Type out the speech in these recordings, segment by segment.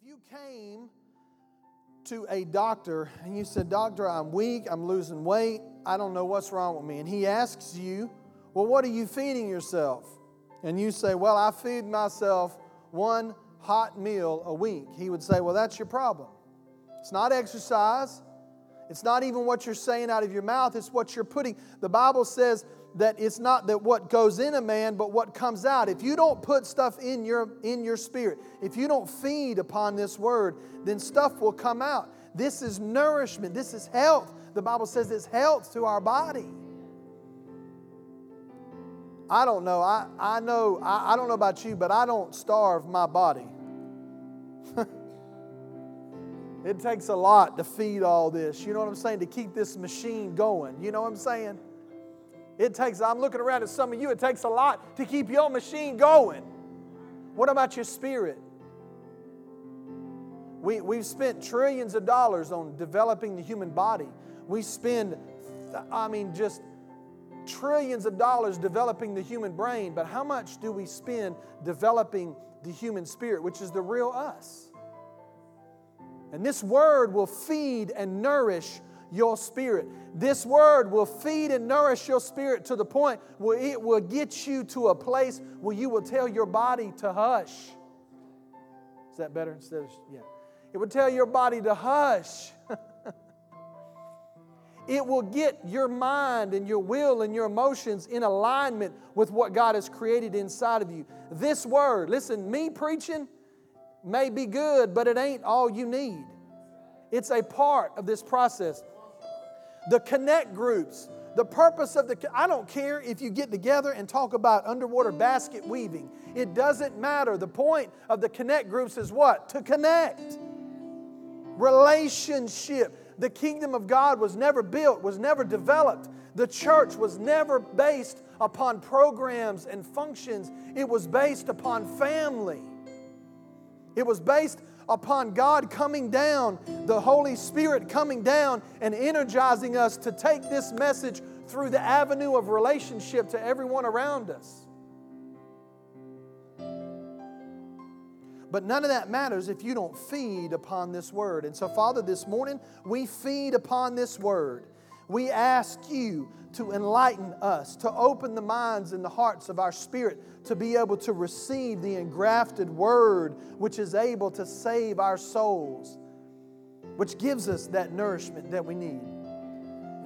If you came to a doctor and you said, Doctor, I'm weak, I'm losing weight, I don't know what's wrong with me, and he asks you, Well, what are you feeding yourself? And you say, Well, I feed myself one hot meal a week. He would say, Well, that's your problem. It's not exercise. It's not even what you're saying out of your mouth, it's what you're putting. The Bible says that it's not that what goes in a man, but what comes out. If you don't put stuff in your in your spirit, if you don't feed upon this word, then stuff will come out. This is nourishment, this is health. The Bible says it's health to our body. I don't know. I, I know, I, I don't know about you, but I don't starve my body. it takes a lot to feed all this. You know what I'm saying? To keep this machine going. You know what I'm saying? It takes, I'm looking around at some of you, it takes a lot to keep your machine going. What about your spirit? We, we've spent trillions of dollars on developing the human body. We spend, I mean, just trillions of dollars developing the human brain, but how much do we spend developing the human spirit, which is the real us? And this word will feed and nourish your spirit. This word will feed and nourish your spirit to the point where it will get you to a place where you will tell your body to hush. Is that better instead of, yeah. It will tell your body to hush. it will get your mind and your will and your emotions in alignment with what God has created inside of you. This word, listen, me preaching may be good, but it ain't all you need. It's a part of this process the connect groups. The purpose of the, I don't care if you get together and talk about underwater basket weaving. It doesn't matter. The point of the connect groups is what? To connect. Relationship. The kingdom of God was never built, was never developed. The church was never based upon programs and functions, it was based upon family. It was based upon God coming down, the Holy Spirit coming down and energizing us to take this message through the avenue of relationship to everyone around us. But none of that matters if you don't feed upon this word. And so, Father, this morning we feed upon this word. We ask you to enlighten us, to open the minds and the hearts of our spirit to be able to receive the engrafted word which is able to save our souls, which gives us that nourishment that we need.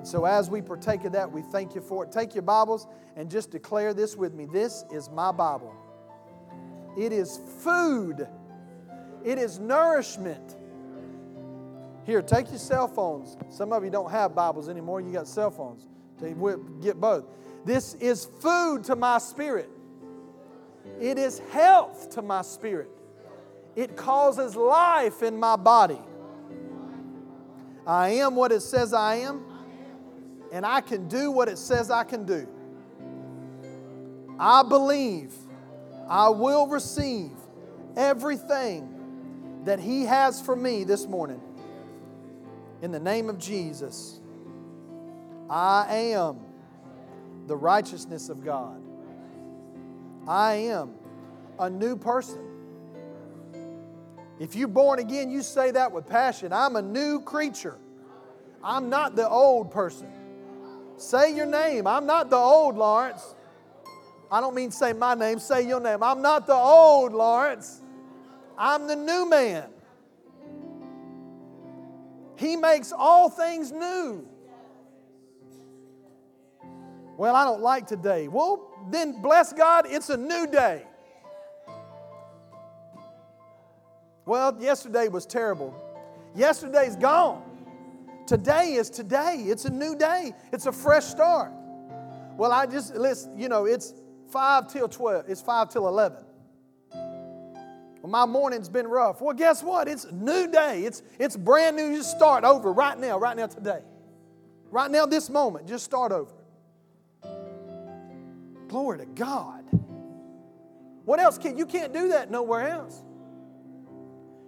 And so, as we partake of that, we thank you for it. Take your Bibles and just declare this with me this is my Bible. It is food, it is nourishment here, take your cell phones. Some of you don't have Bibles anymore, you got cell phones. Get both. This is food to my spirit. It is health to my spirit. It causes life in my body. I am what it says I am, and I can do what it says I can do. I believe I will receive everything that He has for me this morning. In the name of Jesus, I am the righteousness of God. I am a new person. If you're born again, you say that with passion. I'm a new creature. I'm not the old person. Say your name. I'm not the old Lawrence. I don't mean say my name, say your name. I'm not the old Lawrence. I'm the new man. He makes all things new. Well, I don't like today. Well, then bless God, it's a new day. Well, yesterday was terrible. Yesterday's gone. Today is today. It's a new day. It's a fresh start. Well, I just, let's, you know, it's 5 till 12. It's 5 till 11. Well, my morning's been rough. Well, guess what? It's a new day. It's, it's brand new. You start over right now, right now, today. Right now, this moment, just start over. Glory to God. What else can you can't do that nowhere else?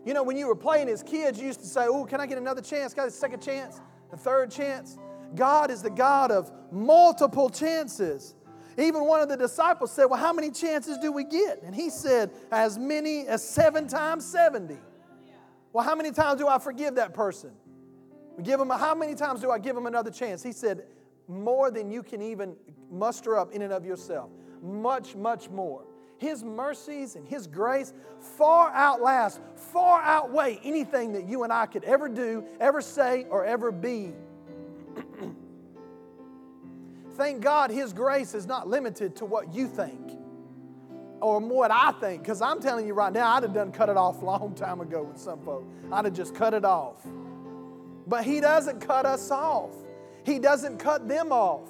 You know, when you were playing as kids, you used to say, Oh, can I get another chance? Got a second chance? A third chance? God is the God of multiple chances. Even one of the disciples said, Well, how many chances do we get? And he said, As many as seven times 70. Well, how many times do I forgive that person? Give them, how many times do I give them another chance? He said, more than you can even muster up in and of yourself. Much, much more. His mercies and His grace far outlast, far outweigh anything that you and I could ever do, ever say, or ever be. Thank God His grace is not limited to what you think or what I think, because I'm telling you right now, I'd have done cut it off a long time ago with some folks. I'd have just cut it off. But He doesn't cut us off, He doesn't cut them off.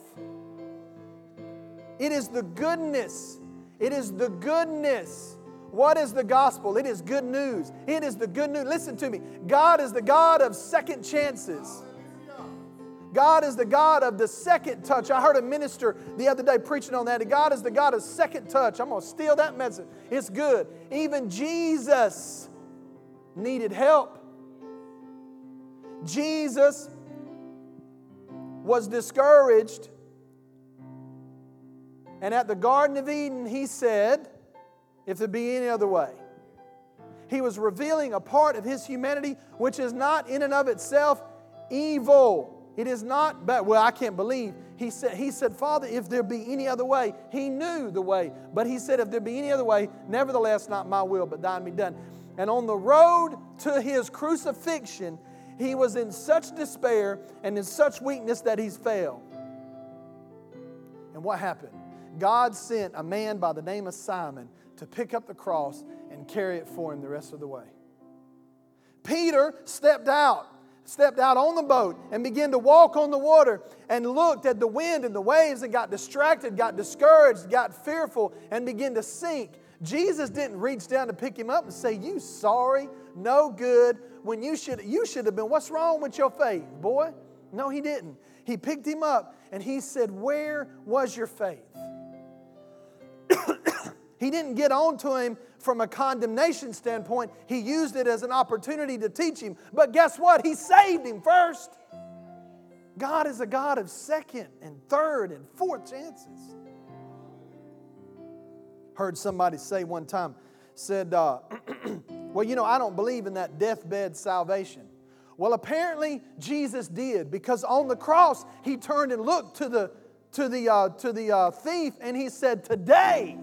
It is the goodness. It is the goodness. What is the gospel? It is good news. It is the good news. Listen to me. God is the God of second chances. God is the God of the second touch. I heard a minister the other day preaching on that. God is the God of second touch. I'm going to steal that message. It's good. Even Jesus needed help. Jesus was discouraged. And at the Garden of Eden, he said, If there be any other way, he was revealing a part of his humanity which is not in and of itself evil. It is not bad. Well, I can't believe. He said, he said, Father, if there be any other way, he knew the way. But he said, if there be any other way, nevertheless, not my will, but thine be done. And on the road to his crucifixion, he was in such despair and in such weakness that he's failed. And what happened? God sent a man by the name of Simon to pick up the cross and carry it for him the rest of the way. Peter stepped out, stepped out on the boat and began to walk on the water and looked at the wind and the waves and got distracted, got discouraged, got fearful, and began to sink. Jesus didn't reach down to pick him up and say, You sorry, no good, when you should, you should have been, what's wrong with your faith, boy? No, he didn't. He picked him up and he said, Where was your faith? he didn't get on to him from a condemnation standpoint. He used it as an opportunity to teach him. But guess what? He saved him first. God is a God of second and third and fourth chances. Heard somebody say one time, said, uh, Well, you know, I don't believe in that deathbed salvation. Well, apparently Jesus did because on the cross he turned and looked to the to the uh, to the uh, thief and he said, "Today."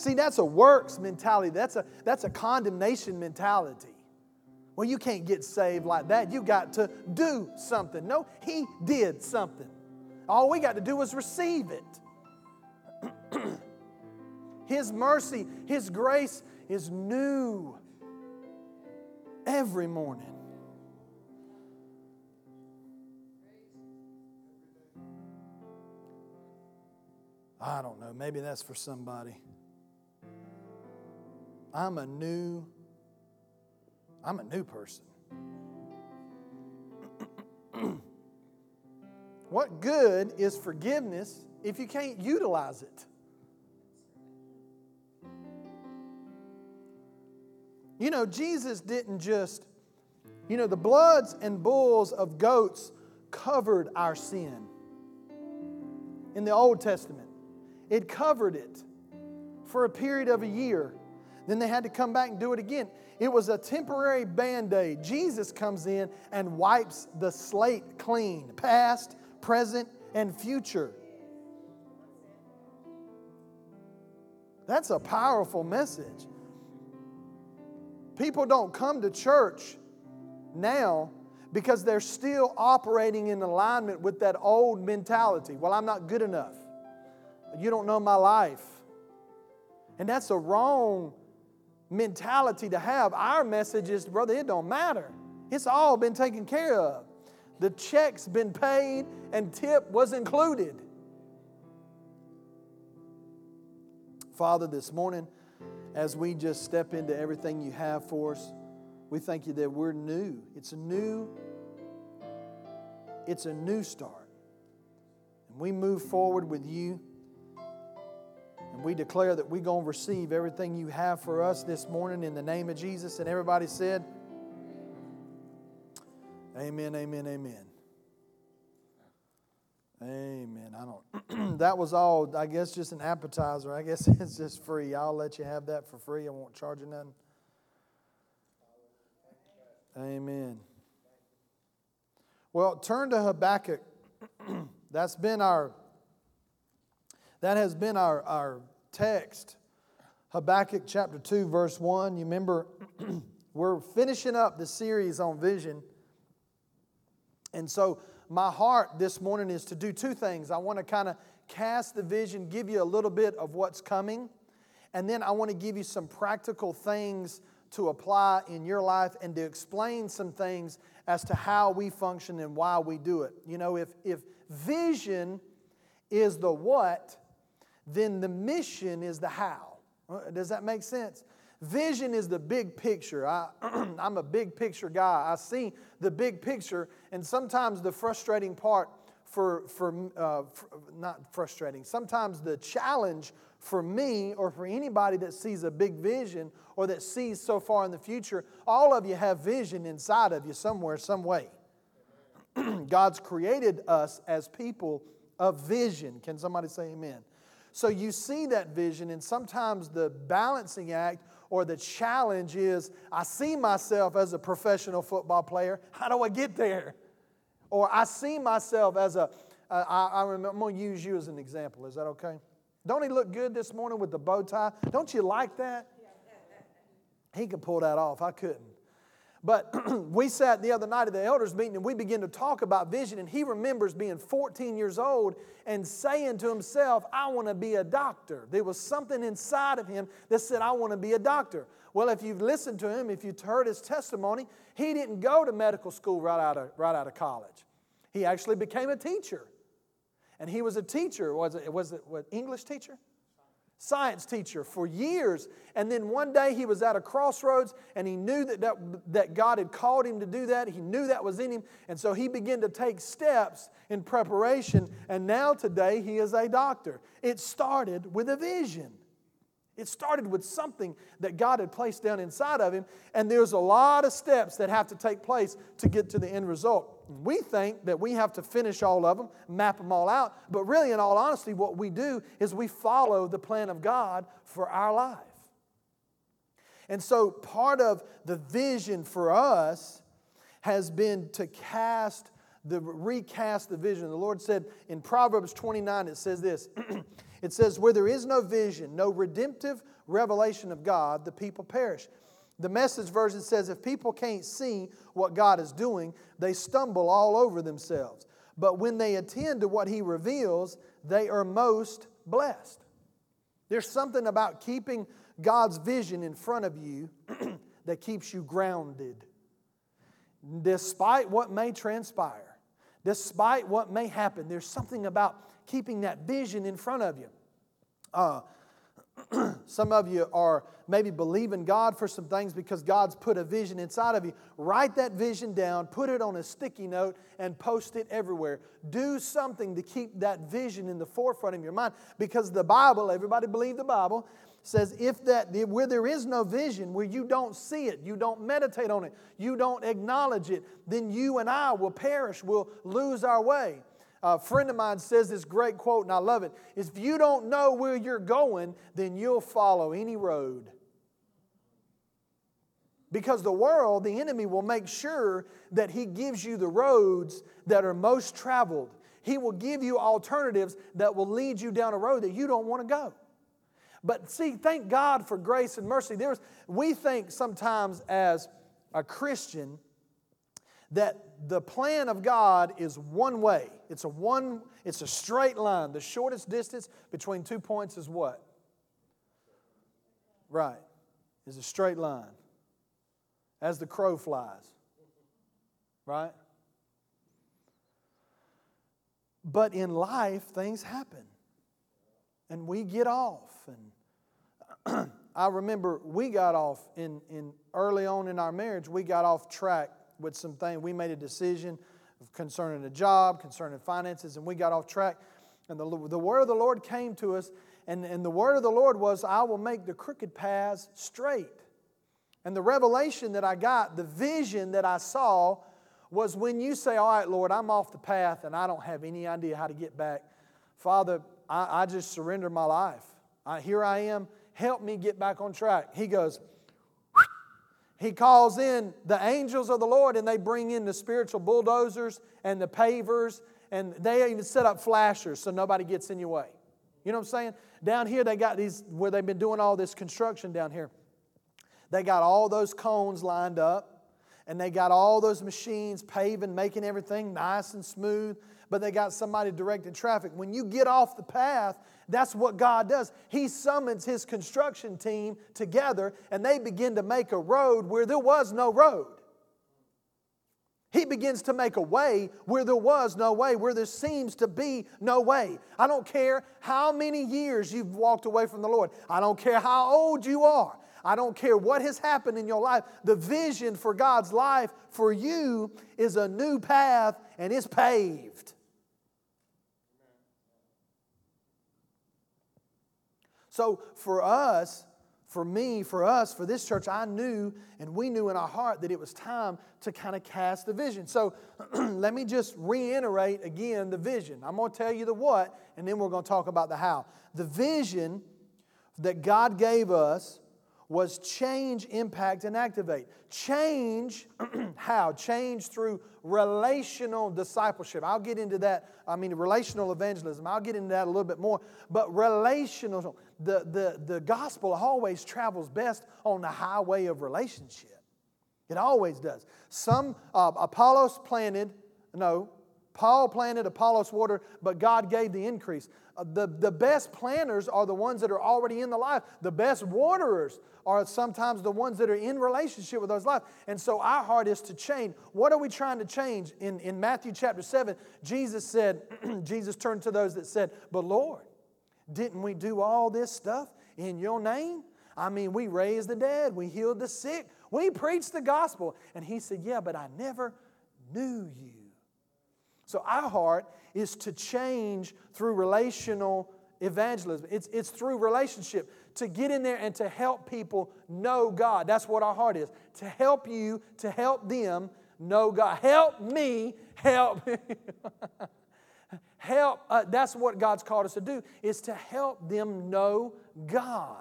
See, that's a works mentality. That's a that's a condemnation mentality. Well, you can't get saved like that. You got to do something. No, he did something. All we got to do is receive it. His mercy, His grace is new every morning. I don't know, maybe that's for somebody. I'm a new I'm a new person. what good is forgiveness if you can't utilize it? You know, Jesus didn't just, you know, the bloods and bulls of goats covered our sin in the Old Testament. It covered it for a period of a year. Then they had to come back and do it again. It was a temporary band aid. Jesus comes in and wipes the slate clean, past, present, and future. That's a powerful message. People don't come to church now because they're still operating in alignment with that old mentality. Well, I'm not good enough. You don't know my life. And that's a wrong mentality to have. Our message is, brother, it don't matter. It's all been taken care of. The check's been paid and tip was included. Father, this morning, as we just step into everything you have for us, we thank you that we're new. It's a new, it's a new start. And we move forward with you. We declare that we're going to receive everything you have for us this morning in the name of Jesus. And everybody said, Amen, amen, amen. Amen. I don't. that was all. I guess just an appetizer. I guess it's just free. I'll let you have that for free. I won't charge you nothing. Amen. Well, turn to Habakkuk. That's been our. That has been our, our text. Habakkuk chapter 2, verse 1. You remember, we're finishing up the series on vision. And so my heart this morning is to do two things. I want to kind of cast the vision, give you a little bit of what's coming, and then I want to give you some practical things to apply in your life and to explain some things as to how we function and why we do it. You know, if, if vision is the what, then the mission is the how. Uh, does that make sense? Vision is the big picture. I, I'm a big picture guy. I see the big picture, and sometimes the frustrating part for, for, uh, for, not frustrating, sometimes the challenge for me or for anybody that sees a big vision or that sees so far in the future, all of you have vision inside of you somewhere, some way. God's created us as people of vision. Can somebody say amen? So you see that vision, and sometimes the balancing act or the challenge is I see myself as a professional football player. How do I get there? Or I see myself as a. Uh, I, I'm going to use you as an example. Is that okay? Don't he look good this morning with the bow tie? Don't you like that? He could pull that off. I couldn't. But we sat the other night at the elders meeting and we began to talk about vision. And he remembers being 14 years old and saying to himself, I want to be a doctor. There was something inside of him that said, I want to be a doctor. Well, if you've listened to him, if you've heard his testimony, he didn't go to medical school right out of, right out of college. He actually became a teacher. And he was a teacher. Was it, was it what, English teacher? Science teacher for years. And then one day he was at a crossroads and he knew that, that, that God had called him to do that. He knew that was in him. And so he began to take steps in preparation. And now today he is a doctor. It started with a vision. It started with something that God had placed down inside of him, and there's a lot of steps that have to take place to get to the end result. We think that we have to finish all of them, map them all out, but really, in all honesty, what we do is we follow the plan of God for our life. And so, part of the vision for us has been to cast the recast the vision. The Lord said in Proverbs 29, it says this. It says, Where there is no vision, no redemptive revelation of God, the people perish. The message version says, If people can't see what God is doing, they stumble all over themselves. But when they attend to what He reveals, they are most blessed. There's something about keeping God's vision in front of you that keeps you grounded. Despite what may transpire, despite what may happen, there's something about keeping that vision in front of you. Uh, some of you are maybe believing God for some things because God's put a vision inside of you. Write that vision down, put it on a sticky note, and post it everywhere. Do something to keep that vision in the forefront of your mind because the Bible, everybody believe the Bible, says if that where there is no vision where you don't see it you don't meditate on it you don't acknowledge it then you and i will perish will lose our way a friend of mine says this great quote, and I love it. If you don't know where you're going, then you'll follow any road. Because the world, the enemy, will make sure that he gives you the roads that are most traveled. He will give you alternatives that will lead you down a road that you don't want to go. But see, thank God for grace and mercy. There's, we think sometimes as a Christian, that the plan of God is one way. It's a one it's a straight line. The shortest distance between two points is what? Right. Is a straight line. As the crow flies. Right? But in life things happen. And we get off and I remember we got off in, in early on in our marriage, we got off track with some things. We made a decision concerning a job, concerning finances, and we got off track. And the, the word of the Lord came to us, and, and the word of the Lord was, I will make the crooked paths straight. And the revelation that I got, the vision that I saw, was when you say, All right, Lord, I'm off the path and I don't have any idea how to get back. Father, I, I just surrender my life. I, here I am. Help me get back on track. He goes, he calls in the angels of the Lord and they bring in the spiritual bulldozers and the pavers and they even set up flashers so nobody gets in your way. You know what I'm saying? Down here, they got these, where they've been doing all this construction down here. They got all those cones lined up and they got all those machines paving, making everything nice and smooth, but they got somebody directing traffic. When you get off the path, that's what God does. He summons His construction team together and they begin to make a road where there was no road. He begins to make a way where there was no way, where there seems to be no way. I don't care how many years you've walked away from the Lord. I don't care how old you are. I don't care what has happened in your life. The vision for God's life for you is a new path and it's paved. So for us, for me, for us, for this church, I knew and we knew in our heart that it was time to kind of cast the vision. So let me just reiterate again the vision. I'm going to tell you the what, and then we're going to talk about the how. The vision that God gave us was change, impact, and activate. Change, how? Change through relational discipleship. I'll get into that. I mean, relational evangelism. I'll get into that a little bit more. But relational, the, the, the gospel always travels best on the highway of relationship. It always does. Some, uh, Apollos planted, no, Paul planted, Apollos watered, but God gave the increase. The, the best planners are the ones that are already in the life. The best waterers are sometimes the ones that are in relationship with those lives. And so our heart is to change. What are we trying to change? In, in Matthew chapter 7, Jesus said, Jesus turned to those that said, But Lord, didn't we do all this stuff in your name? I mean, we raised the dead, we healed the sick, we preached the gospel. And he said, Yeah, but I never knew you. So our heart is to change through relational evangelism. It's, it's through relationship to get in there and to help people know God. That's what our heart is. To help you, to help them know God. Help me, help help, uh, that's what God's called us to do, is to help them know God.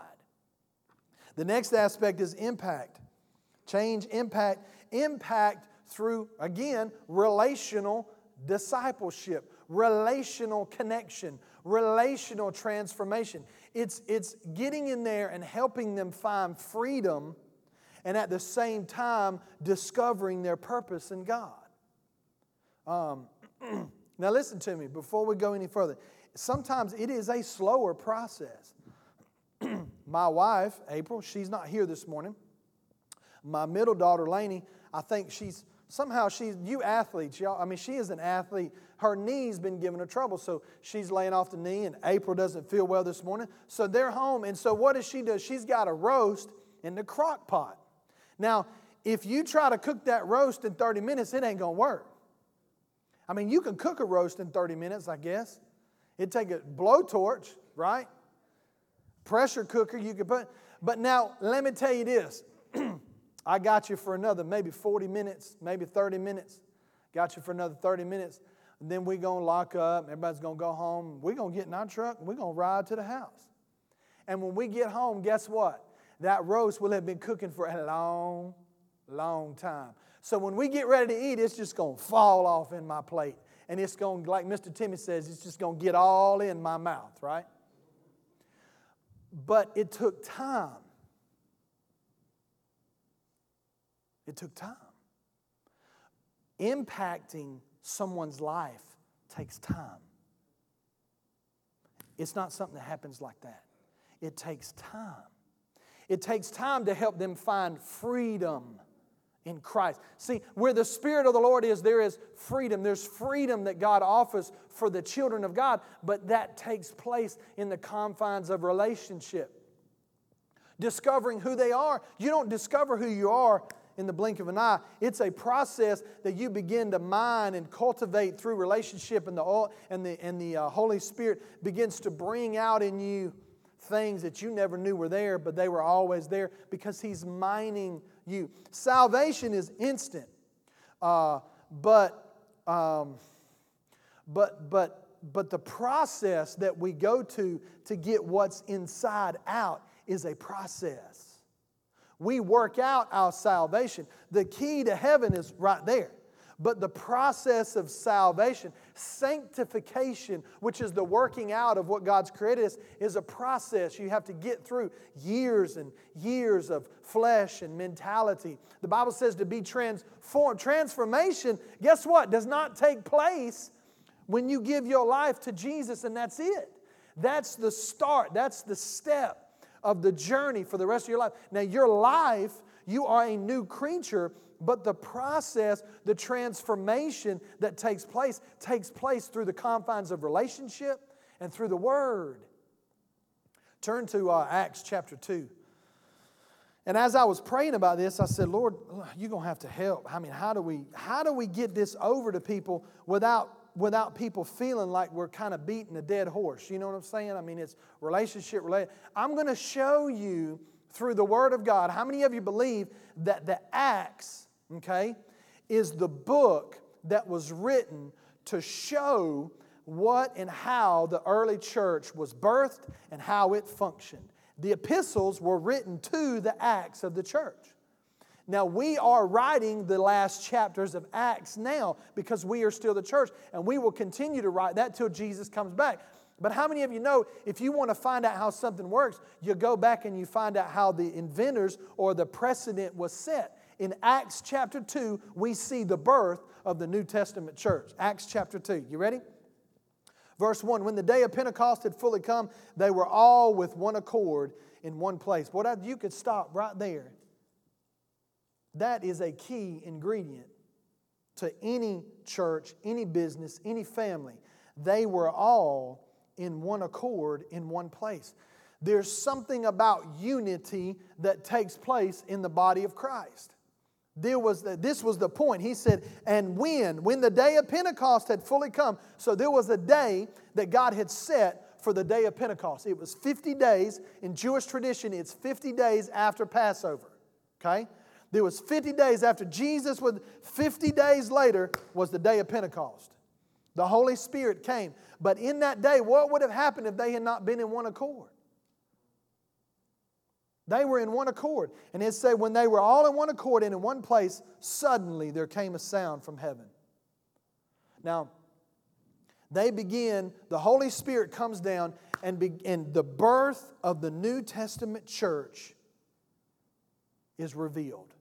The next aspect is impact. Change, impact, impact through, again, relational discipleship, relational connection, relational transformation. It's, it's getting in there and helping them find freedom and at the same time discovering their purpose in God. Um, now, listen to me before we go any further. Sometimes it is a slower process. My wife, April, she's not here this morning. My middle daughter, Lainey, I think she's somehow she's you athletes y'all i mean she is an athlete. Her knee's been giving her trouble so she's laying off the knee and april doesn't feel well this morning. So they're home and so what does she do? She's got a roast in the crock pot. Now if you try to cook that roast in 30 minutes it ain't gonna work. I mean you can cook a roast in 30 minutes i guess. It'd take a blowtorch right? Pressure cooker you could put. But now let me tell you this I got you for another maybe 40 minutes, maybe 30 minutes. Got you for another 30 minutes. And then we're going to lock up. Everybody's going to go home. We're going to get in our truck and we're going to ride to the house. And when we get home, guess what? That roast will have been cooking for a long, long time. So when we get ready to eat, it's just going to fall off in my plate. And it's going, like Mr. Timmy says, it's just going to get all in my mouth, right? But it took time It took time. Impacting someone's life takes time. It's not something that happens like that. It takes time. It takes time to help them find freedom in Christ. See, where the Spirit of the Lord is, there is freedom. There's freedom that God offers for the children of God, but that takes place in the confines of relationship. Discovering who they are. You don't discover who you are in the blink of an eye. It's a process that you begin to mine and cultivate through relationship, and the, and the, and the uh, Holy Spirit begins to bring out in you things that you never knew were there, but they were always there because He's mining you. Salvation is instant. Uh, but, um, but, but, but the process that we go to to get what's inside out is a process. We work out our salvation. The key to heaven is right there. But the process of salvation, sanctification, which is the working out of what God's created us, is a process you have to get through years and years of flesh and mentality. The Bible says to be transformed. Transformation, guess what, does not take place when you give your life to Jesus and that's it. That's the start, that's the step of the journey for the rest of your life. Now, your life, you are a new creature but the process, the transformation that takes place, takes place through the confines of relationship and through the Word. Turn to uh, Acts chapter 2. And as I was praying about this, I said, Lord, you're going to have to help. I mean, how do we, how do we get this over to people without, without people feeling like we're kind of beating a dead horse? You know what I'm saying? I mean, it's relationship related. I'm going to show you through the Word of God. How many of you believe that the Acts okay, is the book that was written to show what and how the early church was birthed and how it functioned. The epistles were written to the acts of the church. Now, we are writing the last chapters of Acts now because we are still the church, and we will continue to write that till Jesus comes back. But how many of you know if you want to find out how something works, you go back and you find out how the inventors or the precedent was set? in Acts chapter 2, we see the birth of the New Testament church. Acts chapter 2. You ready? Verse 1 When the day of Pentecost had fully come, they were all with one accord in one place. Boy, you could stop right there. That is a key ingredient to any church, any business, any family. They were all in one accord in one place. There's something about unity that takes place in the body of Christ there was the, this was the point. He said, and when? When the day of Pentecost had fully come. So there was a day that God had set for the day of Pentecost. It was 50 days. In Jewish tradition, it's 50 days after Passover. Okay? There was 50 days after Jesus, with 50 days later was the day of Pentecost. The Holy Spirit came. But in that day, what would have happened if they had not been in one accord? They were in one accord. And it said, when they were all in one accord and in one place, suddenly there came a sound from heaven. Now, they begin, the Holy Spirit comes down, and, be, and the birth of the New Testament church is revealed.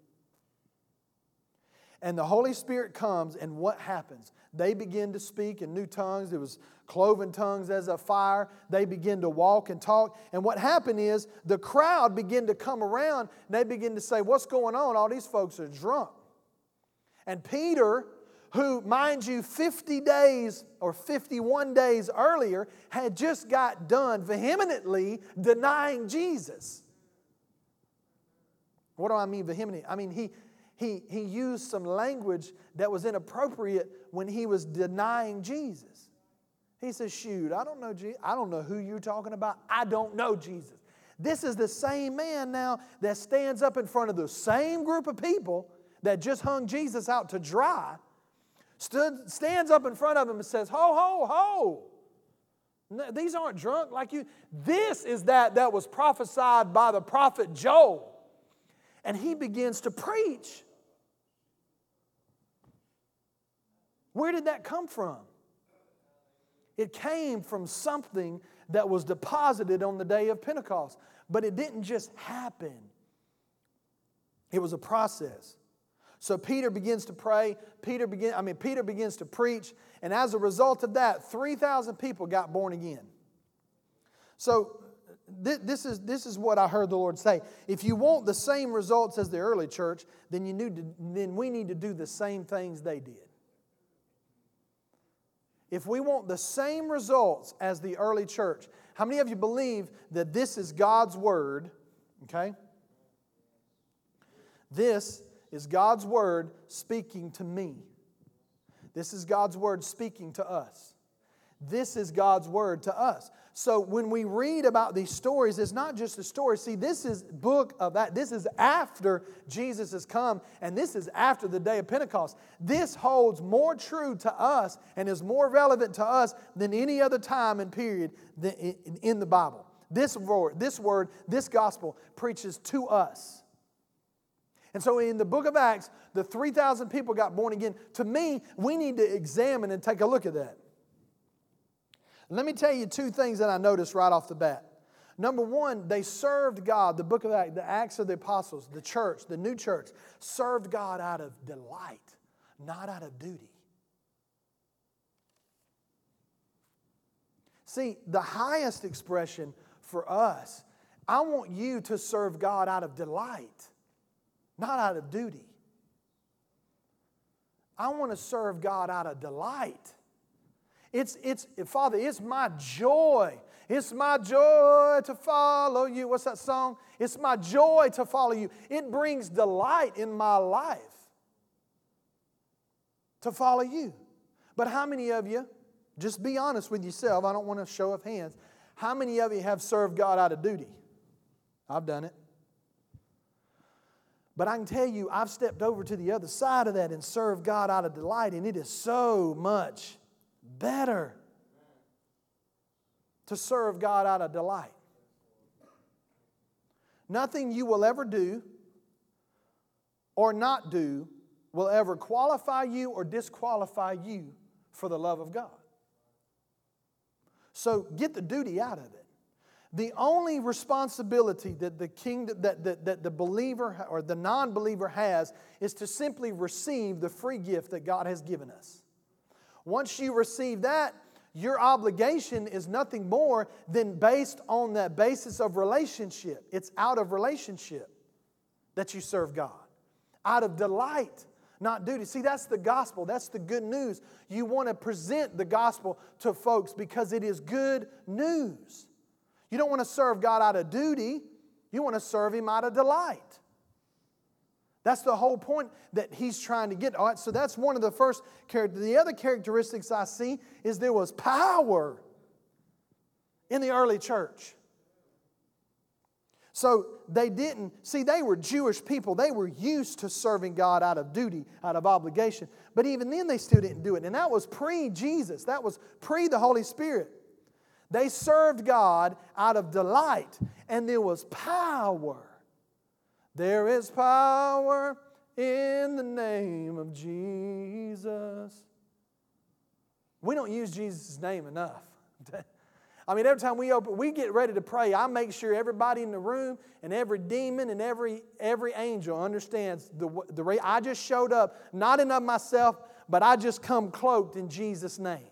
And the Holy Spirit comes, and what happens? They begin to speak in new tongues. It was cloven tongues as a fire. They begin to walk and talk. And what happened is the crowd begin to come around and they begin to say, What's going on? All these folks are drunk. And Peter, who, mind you, 50 days or 51 days earlier had just got done vehemently denying Jesus. What do I mean vehemently? I mean, he, he, he used some language that was inappropriate when he was denying Jesus. He says, Shoot, I don't know. I don't know who you're talking about. I don't know Jesus. This is the same man now that stands up in front of the same group of people that just hung Jesus out to dry, stood, stands up in front of them and says, Ho, ho, ho. No, these aren't drunk like you. This is that that was prophesied by the prophet Joel. And he begins to preach. Where did that come from? It came from something that was deposited on the day of Pentecost. But it didn't just happen, it was a process. So Peter begins to pray. Peter begin, I mean, Peter begins to preach, and as a result of that, 3,000 people got born again. So th- this is, this is what I heard the Lord say. If you want the same results as the early church, then, you need to, then we need to do the same things they did. If we want the same results as the early church, how many of you believe that this is God's word? Okay? This is God's word speaking to me. This is God's word speaking to us. This is God's word to us. So when we read about these stories, it's not just a story. See, this is book of that. This is after Jesus has come, and this is after the day of Pentecost. This holds more true to us and is more relevant to us than any other time and period in the Bible. This word, this word, this gospel preaches to us. And so in the book of Acts, the 3,000 people got born again. To me, we need to examine and take a look at that. Let me tell you two things that I noticed right off the bat. Number one, they served God. The book of Acts, the Acts of the Apostles, the church, the new church, served God out of delight, not out of duty. See, the highest expression for us, I want you to serve God out of delight, not out of duty. I want to serve God out of delight. It's, it's, Father, it's my joy. It's my joy to follow you. What's that song? It's my joy to follow you. It brings delight in my life to follow you. But how many of you, just be honest with yourself, I don't want to show of hands, how many of you have served God out of duty? I've done it. But I can tell you, I've stepped over to the other side of that and served God out of delight, and it is so much better to serve God out of delight. Nothing you will ever do or not do will ever qualify you or disqualify you for the love of God. So get the duty out of it. The only responsibility that the kingdom that, that, that the believer or the non-believer has is to simply receive the free gift that God has given us. Once you receive that, your obligation is nothing more than based on that basis of relationship. It's out of relationship that you serve God, out of delight, not duty. See, that's the gospel. That's the good news. You want to present the gospel to folks because it is good news. You don't want to serve God out of duty, you want to serve Him out of delight. That's the whole point that he's trying to get. All right, so that's one of the first. The other characteristics I see is there was power in the early church. So they didn't, see, they were Jewish people. They were used to serving God out of duty, out of obligation. But even then, they still didn't do it. And that was pre Jesus, that was pre the Holy Spirit. They served God out of delight, and there was power there is power in the name of Jesus. We don't use Jesus' name enough. I mean, every time we open, we get ready to pray, I make sure everybody in the room and every demon and every every angel understands the the way I just showed up, not in of myself, but I just come cloaked in Jesus' name.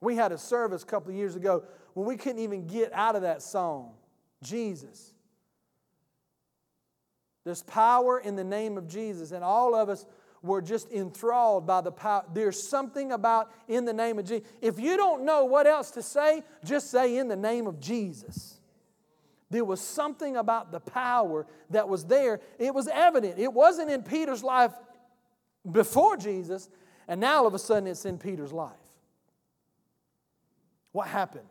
We had a service a couple of years ago when we couldn't even get out of that song, Jesus. There's power in the name of Jesus, and all of us were just enthralled by the power. There's something about in the name of Jesus. If you don't know what else to say, just say in the name of Jesus. There was something about the power that was there. It was evident. It wasn't in Peter's life before Jesus, and now all of a sudden it's in Peter's life. What happened?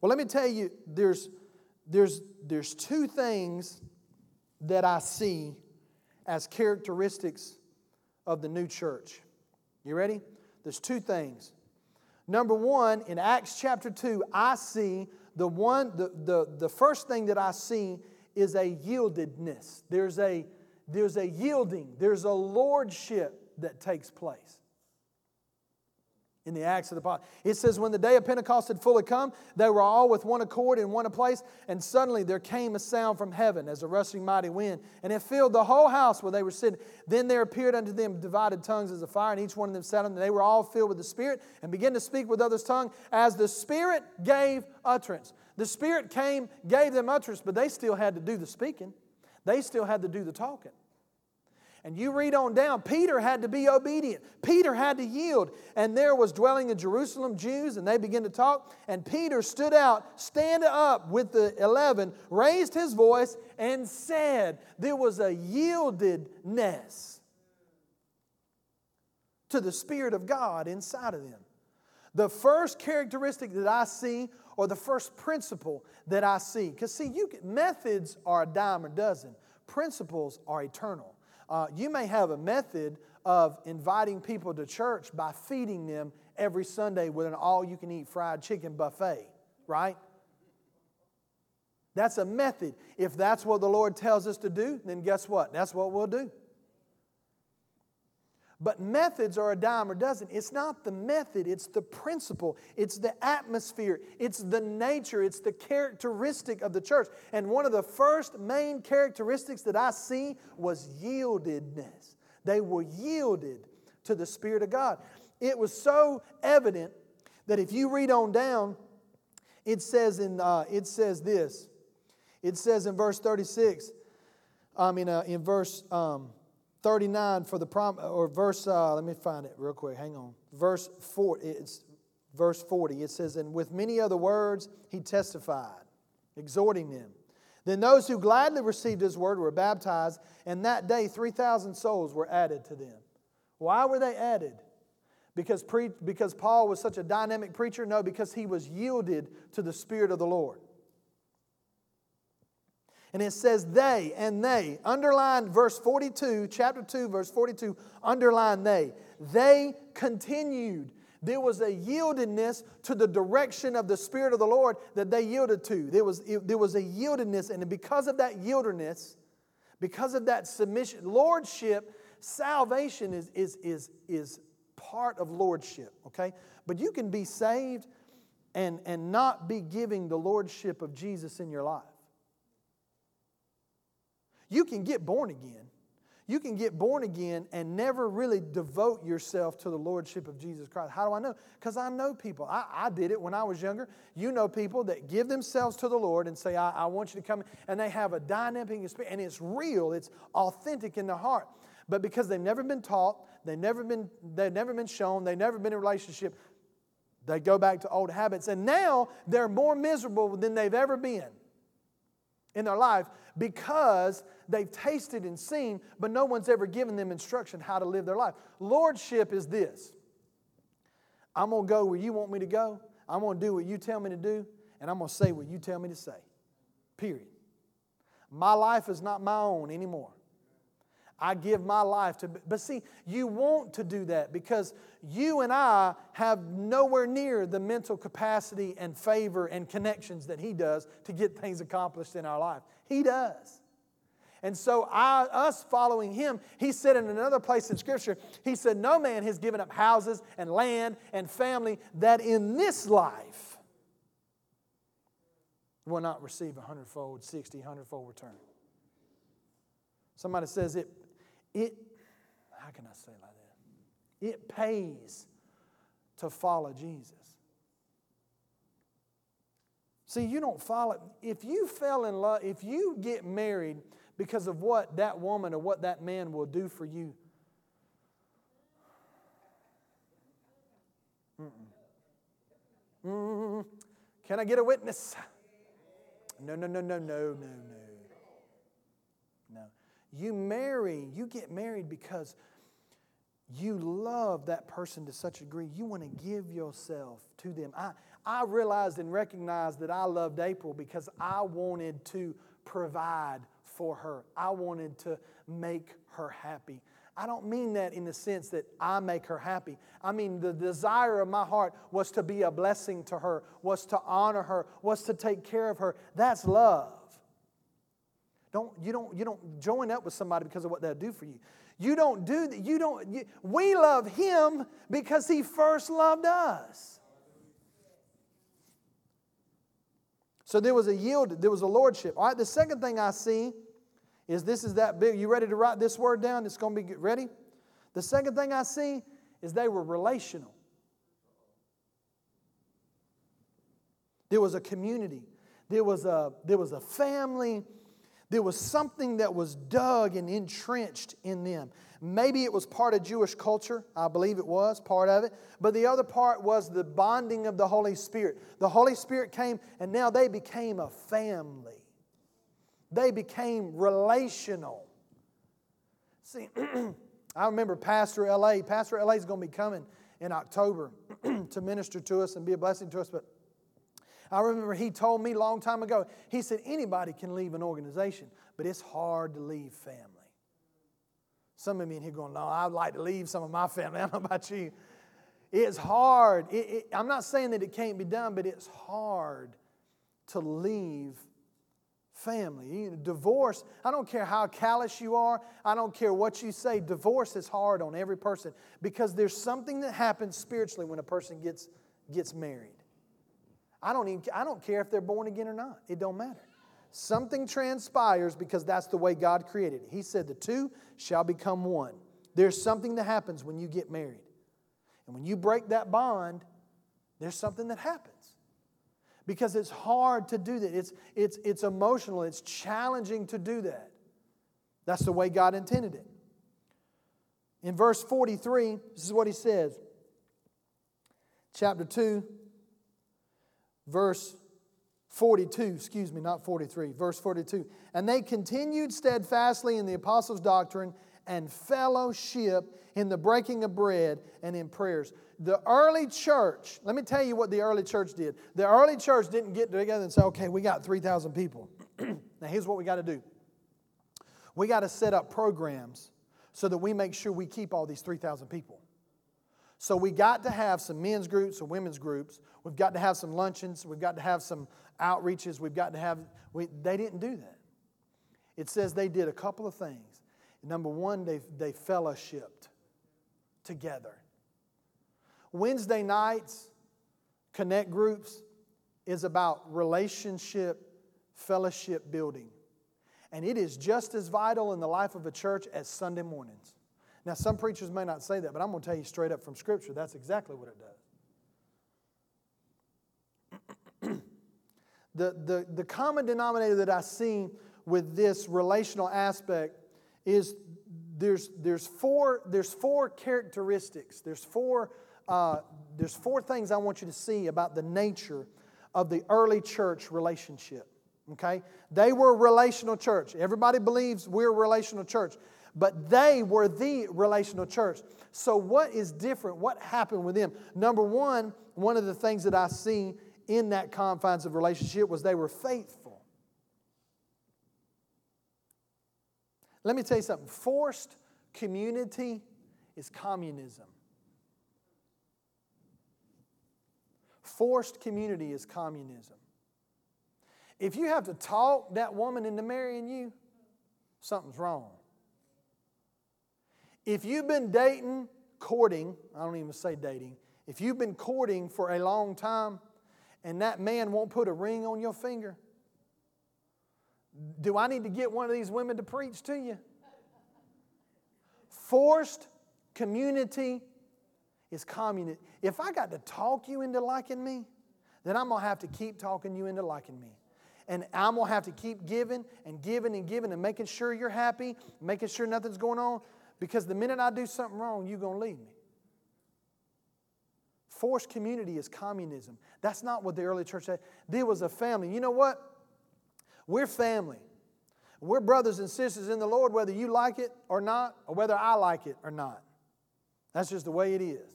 Well, let me tell you, there's, there's, there's two things that I see as characteristics of the new church. You ready? There's two things. Number one, in Acts chapter 2, I see the one, the, the, the first thing that I see is a yieldedness. There's a, there's a yielding, there's a lordship that takes place in the Acts of the Apostles. It says, When the day of Pentecost had fully come, they were all with one accord in one place, and suddenly there came a sound from heaven as a rushing mighty wind, and it filled the whole house where they were sitting. Then there appeared unto them divided tongues as a fire, and each one of them sat on them. They were all filled with the Spirit, and began to speak with others' tongue as the Spirit gave utterance. The Spirit came, gave them utterance, but they still had to do the speaking, they still had to do the talking. And you read on down, Peter had to be obedient. Peter had to yield. And there was dwelling in Jerusalem Jews, and they began to talk. And Peter stood out, stand up with the eleven, raised his voice, and said, There was a yieldedness to the Spirit of God inside of them. The first characteristic that I see, or the first principle that I see, because see, you can, methods are a dime a dozen, principles are eternal. Uh, you may have a method of inviting people to church by feeding them every Sunday with an all you can eat fried chicken buffet, right? That's a method. If that's what the Lord tells us to do, then guess what? That's what we'll do. But methods are a dime a dozen. It's not the method, it's the principle, it's the atmosphere, it's the nature, it's the characteristic of the church. And one of the first main characteristics that I see was yieldedness. They were yielded to the Spirit of God. It was so evident that if you read on down, it says in uh, it says this. It says in verse 36, I mean uh, in verse um, 39 for the prom or verse uh, let me find it real quick. Hang on. Verse 40 it's verse 40 it says and with many other words he testified exhorting them. Then those who gladly received his word were baptized and that day 3000 souls were added to them. Why were they added? Because, pre- because paul was such a dynamic preacher? No because he was yielded to the spirit of the lord and it says they and they. Underline verse 42, chapter 2, verse 42, underline they. They continued. There was a yieldedness to the direction of the Spirit of the Lord that they yielded to. There was, it, there was a yieldedness, and because of that yieldedness, because of that submission, lordship, salvation is, is, is, is part of lordship, okay? But you can be saved and, and not be giving the lordship of Jesus in your life. You can get born again. You can get born again and never really devote yourself to the Lordship of Jesus Christ. How do I know? Because I know people. I, I, did it when I was younger. You know people that give themselves to the Lord and say, I, I want you to come, and they have a dynamic experience, and it's real, it's authentic in their heart. But because they've never been taught, they've never been, they've never been shown, they've never been in a relationship, they go back to old habits. And now they're more miserable than they've ever been in their life because they've tasted and seen, but no one's ever given them instruction how to live their life. Lordship is this I'm going to go where you want me to go, I'm going to do what you tell me to do, and I'm going to say what you tell me to say. Period. My life is not my own anymore. I give my life to. But see, you want to do that because you and I have nowhere near the mental capacity and favor and connections that He does to get things accomplished in our life. He does. And so, I, us following him, he said in another place in Scripture, he said, No man has given up houses and land and family that in this life will not receive a hundredfold, sixty, hundredfold return. Somebody says it it, how can I say like that? It pays to follow Jesus. See, you don't follow, if you fell in love, if you get married because of what that woman or what that man will do for you, Mm-mm. Mm-hmm. Can I get a witness? No, no, no, no, no, no, no. You marry, you get married because you love that person to such a degree. You want to give yourself to them. I, I realized and recognized that I loved April because I wanted to provide for her. I wanted to make her happy. I don't mean that in the sense that I make her happy. I mean, the desire of my heart was to be a blessing to her, was to honor her, was to take care of her. That's love. Don't, you, don't, you don't join up with somebody because of what they'll do for you. You don't do that. You don't, you, we love him because he first loved us. So there was a yield, there was a lordship. All right, the second thing I see is this is that big. You ready to write this word down? It's going to be ready. The second thing I see is they were relational. There was a community. There was a, there was a family there was something that was dug and entrenched in them. Maybe it was part of Jewish culture. I believe it was part of it. But the other part was the bonding of the Holy Spirit. The Holy Spirit came, and now they became a family. They became relational. See, I remember Pastor LA. Pastor LA is going to be coming in October to minister to us and be a blessing to us. But I remember he told me a long time ago, he said, anybody can leave an organization, but it's hard to leave family. Some of me in here going, no, I'd like to leave some of my family. I don't know about you. It's hard. It, it, I'm not saying that it can't be done, but it's hard to leave family. Divorce, I don't care how callous you are, I don't care what you say, divorce is hard on every person because there's something that happens spiritually when a person gets, gets married. I don't, even, I don't care if they're born again or not, it don't matter. Something transpires because that's the way God created it. He said, The two shall become one. There's something that happens when you get married. And when you break that bond, there's something that happens because it's hard to do that. It's, it's, it's emotional, it's challenging to do that. That's the way God intended it. In verse 43, this is what he says. Chapter 2, verse 42, excuse me, not 43, verse 42. And they continued steadfastly in the apostles' doctrine and fellowship in the breaking of bread and in prayers. The early church, let me tell you what the early church did. The early church didn't get together and say, okay, we got 3,000 people. now, here's what we got to do we got to set up programs so that we make sure we keep all these 3,000 people. So we got to have some men's groups, some women's groups. We've got to have some luncheons. We've got to have some outreaches. We've got to have, we, they didn't do that. It says they did a couple of things. Number one, they, they fellowshipped together. Wednesday nights, connect groups, is about relationship, fellowship building. And it is just as vital in the life of a church as Sunday mornings. Now, some preachers may not say that, but I'm going to tell you straight up from Scripture that's exactly what it does. the, the, the common denominator that I see with this relational aspect is there's, there's, four, there's four characteristics, there's four, uh, there's four things I want you to see about the nature of the early church relationship. Okay? They were a relational church. Everybody believes we're a relational church, but they were the relational church. So, what is different? What happened with them? Number one, one of the things that I see in that confines of relationship was they were faithful. Let me tell you something forced community is communism. Forced community is communism. If you have to talk that woman into marrying you, something's wrong. If you've been dating, courting, I don't even say dating, if you've been courting for a long time and that man won't put a ring on your finger, do I need to get one of these women to preach to you? Forced community is community. If I got to talk you into liking me, then I'm going to have to keep talking you into liking me. And I'm going to have to keep giving and giving and giving and making sure you're happy, making sure nothing's going on, because the minute I do something wrong, you're going to leave me. Forced community is communism. That's not what the early church said. There was a family. You know what? We're family. We're brothers and sisters in the Lord, whether you like it or not, or whether I like it or not. That's just the way it is.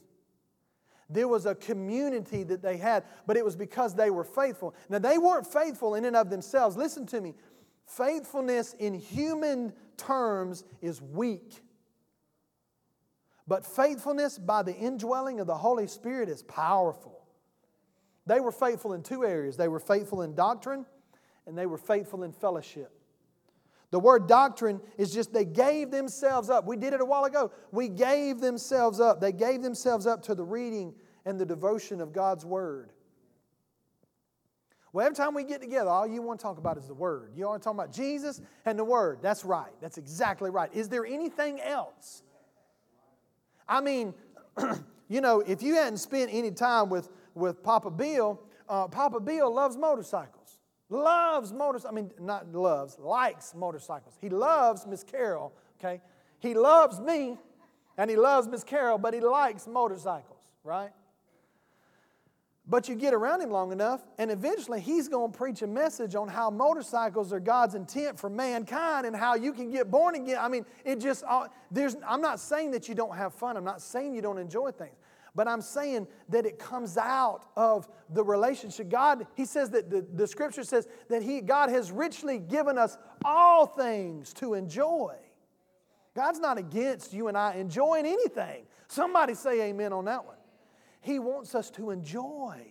There was a community that they had, but it was because they were faithful. Now, they weren't faithful in and of themselves. Listen to me. Faithfulness in human terms is weak. But faithfulness by the indwelling of the Holy Spirit is powerful. They were faithful in two areas they were faithful in doctrine and they were faithful in fellowship. The word doctrine is just they gave themselves up. We did it a while ago. We gave themselves up. They gave themselves up to the reading and the devotion of God's word. Well, every time we get together, all you want to talk about is the Word. You want to talk about Jesus and the Word. That's right. That's exactly right. Is there anything else? I mean, you know, if you hadn't spent any time with, with Papa Bill, uh, Papa Bill loves motorcycles loves motorcycles. I mean, not loves, likes motorcycles. He loves Miss Carol, okay? He loves me and he loves Miss Carol, but he likes motorcycles, right? But you get around him long enough, and eventually he's going to preach a message on how motorcycles are God's intent for mankind and how you can get born again. I mean, it just, uh, there's, I'm not saying that you don't have fun. I'm not saying you don't enjoy things. but I'm saying that it comes out of the relationship. God, He says that the, the scripture says that He, God has richly given us all things to enjoy. God's not against you and I enjoying anything. Somebody say amen on that one. He wants us to enjoy.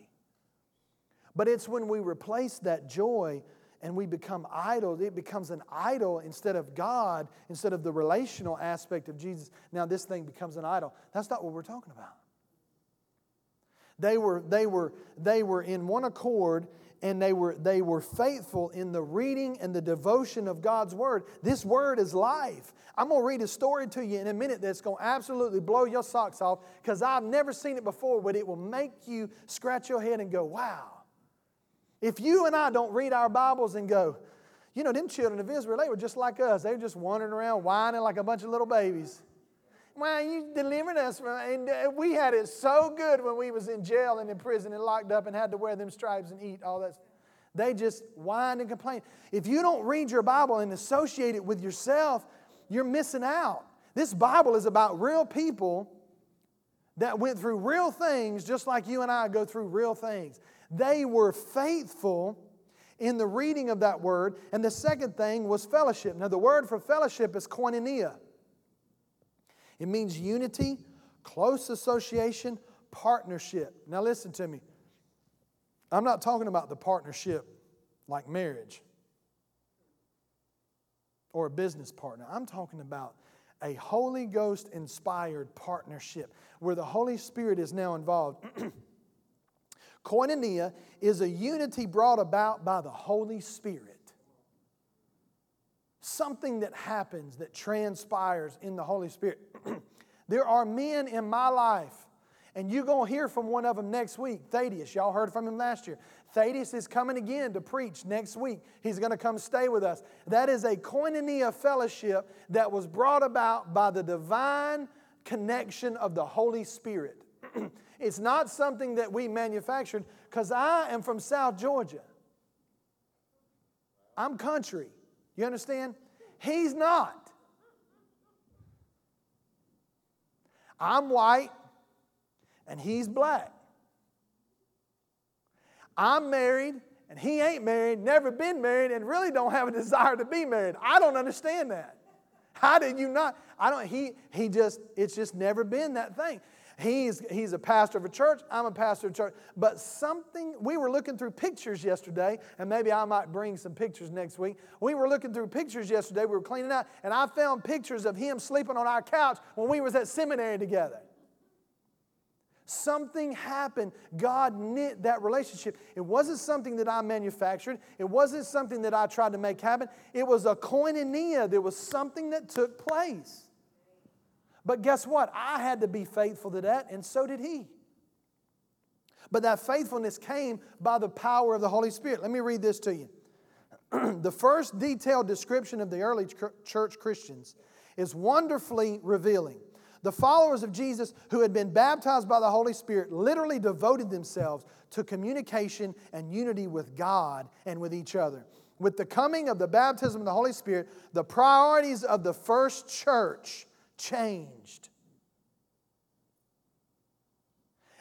But it's when we replace that joy and we become idols, it becomes an idol instead of God, instead of the relational aspect of Jesus. Now this thing becomes an idol. That's not what we're talking about. They were, they were, they were in one accord and they were, they were faithful in the reading and the devotion of God's Word. This Word is life. I'm going to read a story to you in a minute that's going to absolutely blow your socks off because I've never seen it before, but it will make you scratch your head and go, wow. If you and I don't read our Bibles and go, you know, them children of Israel, they were just like us. They were just wandering around whining like a bunch of little babies. Well, you delivered us from, and uh, we had it so good when we was in jail and in prison and locked up and had to wear them stripes and eat all that. They just whined and complained. If you don't read your Bible and associate it with yourself, you're missing out. This Bible is about real people that went through real things just like you and I go through real things. They were faithful in the reading of that word. And the second thing was fellowship. Now, the word for fellowship is koinonia. It means unity, close association, partnership. Now, listen to me. I'm not talking about the partnership like marriage or a business partner. I'm talking about a Holy Ghost inspired partnership where the Holy Spirit is now involved. Koinonia is a unity brought about by the Holy Spirit something that happens that transpires in the Holy Spirit. there are men in my life, and you're going to hear from one of them next week, Thaddeus. Y'all heard from him last year. Thaddeus is coming again to preach next week. He's going to come stay with us. That is a koinonia fellowship that was brought about by the divine connection of the Holy Spirit. it's not something that we manufactured because I am from South Georgia. I'm country. You understand? He's not. I'm white and he's black. I'm married and he ain't married, never been married, and really don't have a desire to be married. I don't understand that. How did you not? I don't, he, he just, it's just never been that thing. He's, he's a pastor of a church. I'm a pastor of a church. But something, we were looking through pictures yesterday, and maybe I might bring some pictures next week. We were looking through pictures yesterday. We were cleaning out, and I found pictures of him sleeping on our couch when we was at seminary together. Something happened. God knit that relationship. It wasn't something that I manufactured. It wasn't something that I tried to make happen. It was a koinonia. There was something that took place. But guess what? I had to be faithful to that, and so did he. But that faithfulness came by the power of the Holy Spirit. Let me read this to you. the first detailed description of the early church Christians is wonderfully revealing. The followers of Jesus who had been baptized by the Holy Spirit literally devoted themselves to communication and unity with God and with each other. With the coming of the baptism of the Holy Spirit, the priorities of the first church changed.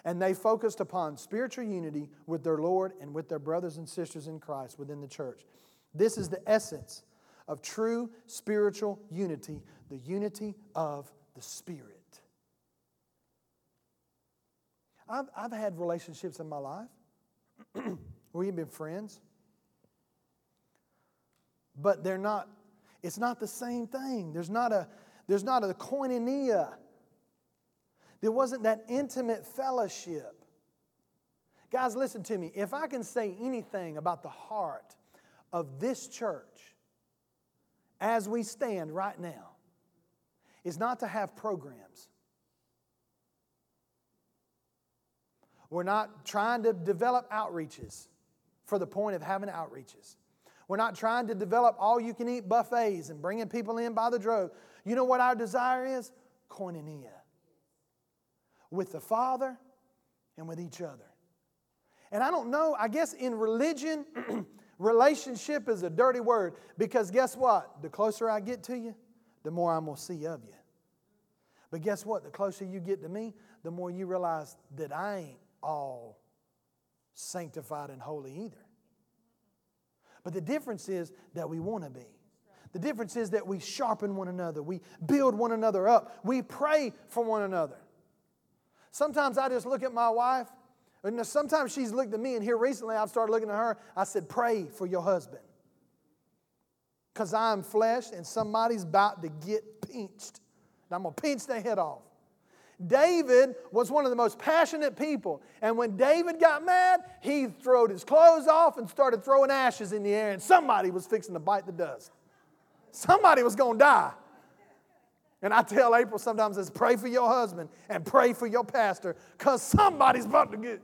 And they focused upon spiritual unity with their Lord and with their brothers and sisters in Christ within the church. This is the essence of true spiritual unity, the unity of the Spirit. I've, I've had relationships in my life we've been friends, but they're not, it's not the same thing. There's not a, there's not a koinonia. There wasn't that intimate fellowship. Guys, listen to me. If I can say anything about the heart of this church as we stand right now, is not to have programs. We're not trying to develop outreaches for the point of having outreaches. We're not trying to develop all you can eat buffets and bringing people in by the drove. You know what our desire is? Koinonia. With the Father and with each other. And I don't know, I guess in religion, relationship is a dirty word because guess what? The closer I get to you, the more I'm going to see of you. But guess what? The closer you get to me, the more you realize that I ain't all sanctified and holy either. But the difference is that we want to be. The difference is that we sharpen one another, we build one another up, we pray for one another. Sometimes I just look at my wife, and sometimes she's looked at me, and here recently I've started looking at her. I said, Pray for your husband. Because I'm flesh and somebody's about to get pinched. And I'm going to pinch their head off. David was one of the most passionate people. And when David got mad, he threw his clothes off and started throwing ashes in the air, and somebody was fixing to bite the dust. Somebody was going to die. And I tell April sometimes, says, pray for your husband and pray for your pastor because somebody's about to get.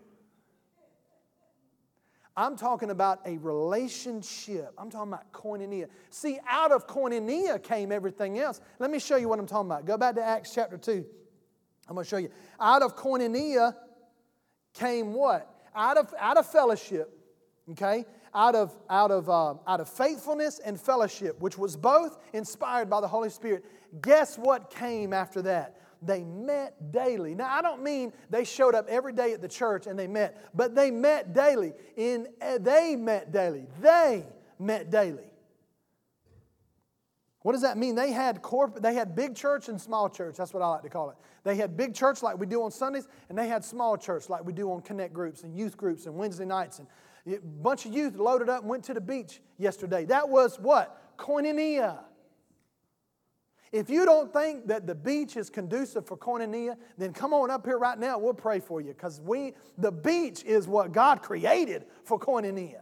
I'm talking about a relationship. I'm talking about koinonia. See, out of koinonia came everything else. Let me show you what I'm talking about. Go back to Acts chapter 2. I'm going to show you. Out of koinonia came what? Out of, out of fellowship, okay? Out of, out, of, uh, out of faithfulness and fellowship, which was both inspired by the Holy Spirit. Guess what came after that? They met daily. Now, I don't mean they showed up every day at the church and they met, but they met daily. In, uh, they met daily. They met daily. What does that mean? They had corporate, they had big church and small church. That's what I like to call it. They had big church like we do on Sundays, and they had small church like we do on connect groups and youth groups and Wednesday nights. And a bunch of youth loaded up and went to the beach yesterday. That was what? Koinonia. If you don't think that the beach is conducive for koinonia, then come on up here right now. We'll pray for you because we the beach is what God created for koinonia.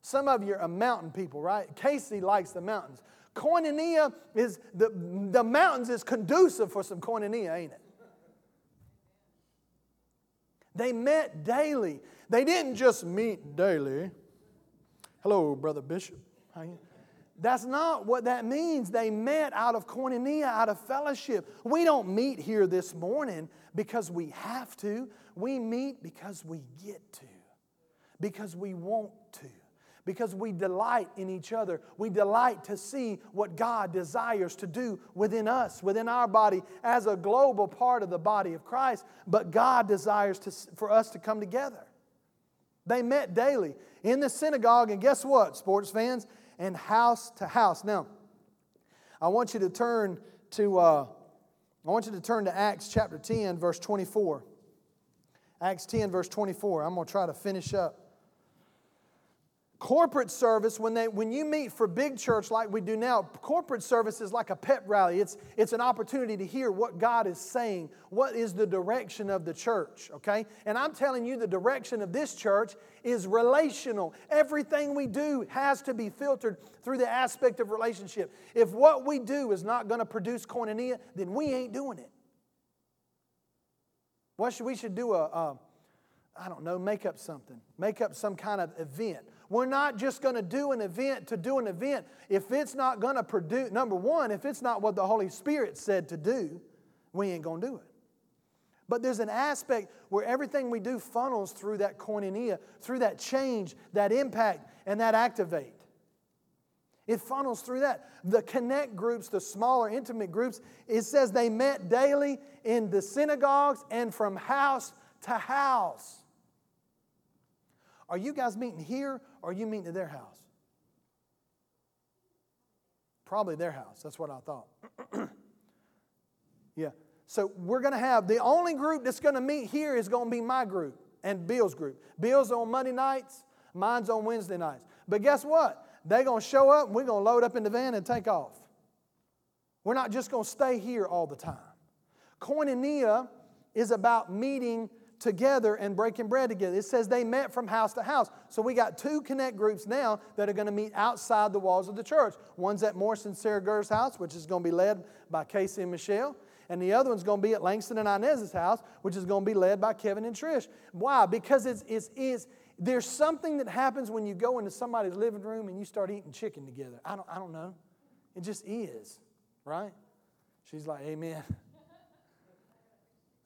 Some of you are mountain people, right? Casey likes the mountains. Koinonia is the, the mountains is conducive for some koinonia, ain't it? They met daily. They didn't just meet daily. Hello, Brother Bishop. That's not what that means. They met out of koinonia, out of fellowship. We don't meet here this morning because we have to. We meet because we get to, because we want to because we delight in each other. We delight to see what God desires to do within us, within our body, as a global part of the body of Christ. But God desires to, for us to come together. They met daily in the synagogue, and guess what, sports fans? And house to house. Now, I want you to turn to uh, I want you to turn to Acts chapter 10, verse 24. Acts 10, verse 24. I'm going to try to finish up Corporate service, when, they, when you meet for big church like we do now, corporate service is like a pep rally. It's, it's an opportunity to hear what God is saying. What is the direction of the church, okay? And I'm telling you, the direction of this church is relational. Everything we do has to be filtered through the aspect of relationship. If what we do is not going to produce koinonia, then we ain't doing it. What should we should do a, a I don't know, make up something, make up some kind of event we're not just going to do an event to do an event. If it's not going to produce, number one, if it's not what the Holy Spirit said to do, we ain't going to do it. But there's an aspect where everything we do funnels through that koinonia, through that change, that impact, and that activate. It funnels through that. The connect groups, the smaller, intimate groups, it says they met daily in the synagogues and from house to house. Are you guys meeting here or are you meeting at their house? Probably their house. That's what I thought. yeah. So we're going to have the only group that's going to meet here is going to be my group and Bill's group. Bill's on Monday nights, mine's on Wednesday nights. But guess what? They're going to show up and we're going to load up in the van and take off. We're not just going to stay here all the time. Koinonia is about meeting together and breaking bread together. It says they met from house to house. So we got two connect groups now that are going to meet outside the walls of the church. One's at Morris and Sarah Gurr's house, which is going to be led by Casey and Michelle. And the other one's going to be at Langston and Inez's house, which is going to be led by Kevin and Trish. Why? Because it's, it's, it's, there's something that happens when you go into somebody's living room and you start eating chicken together. I don't, I don't know. It just is, right? She's like, Amen.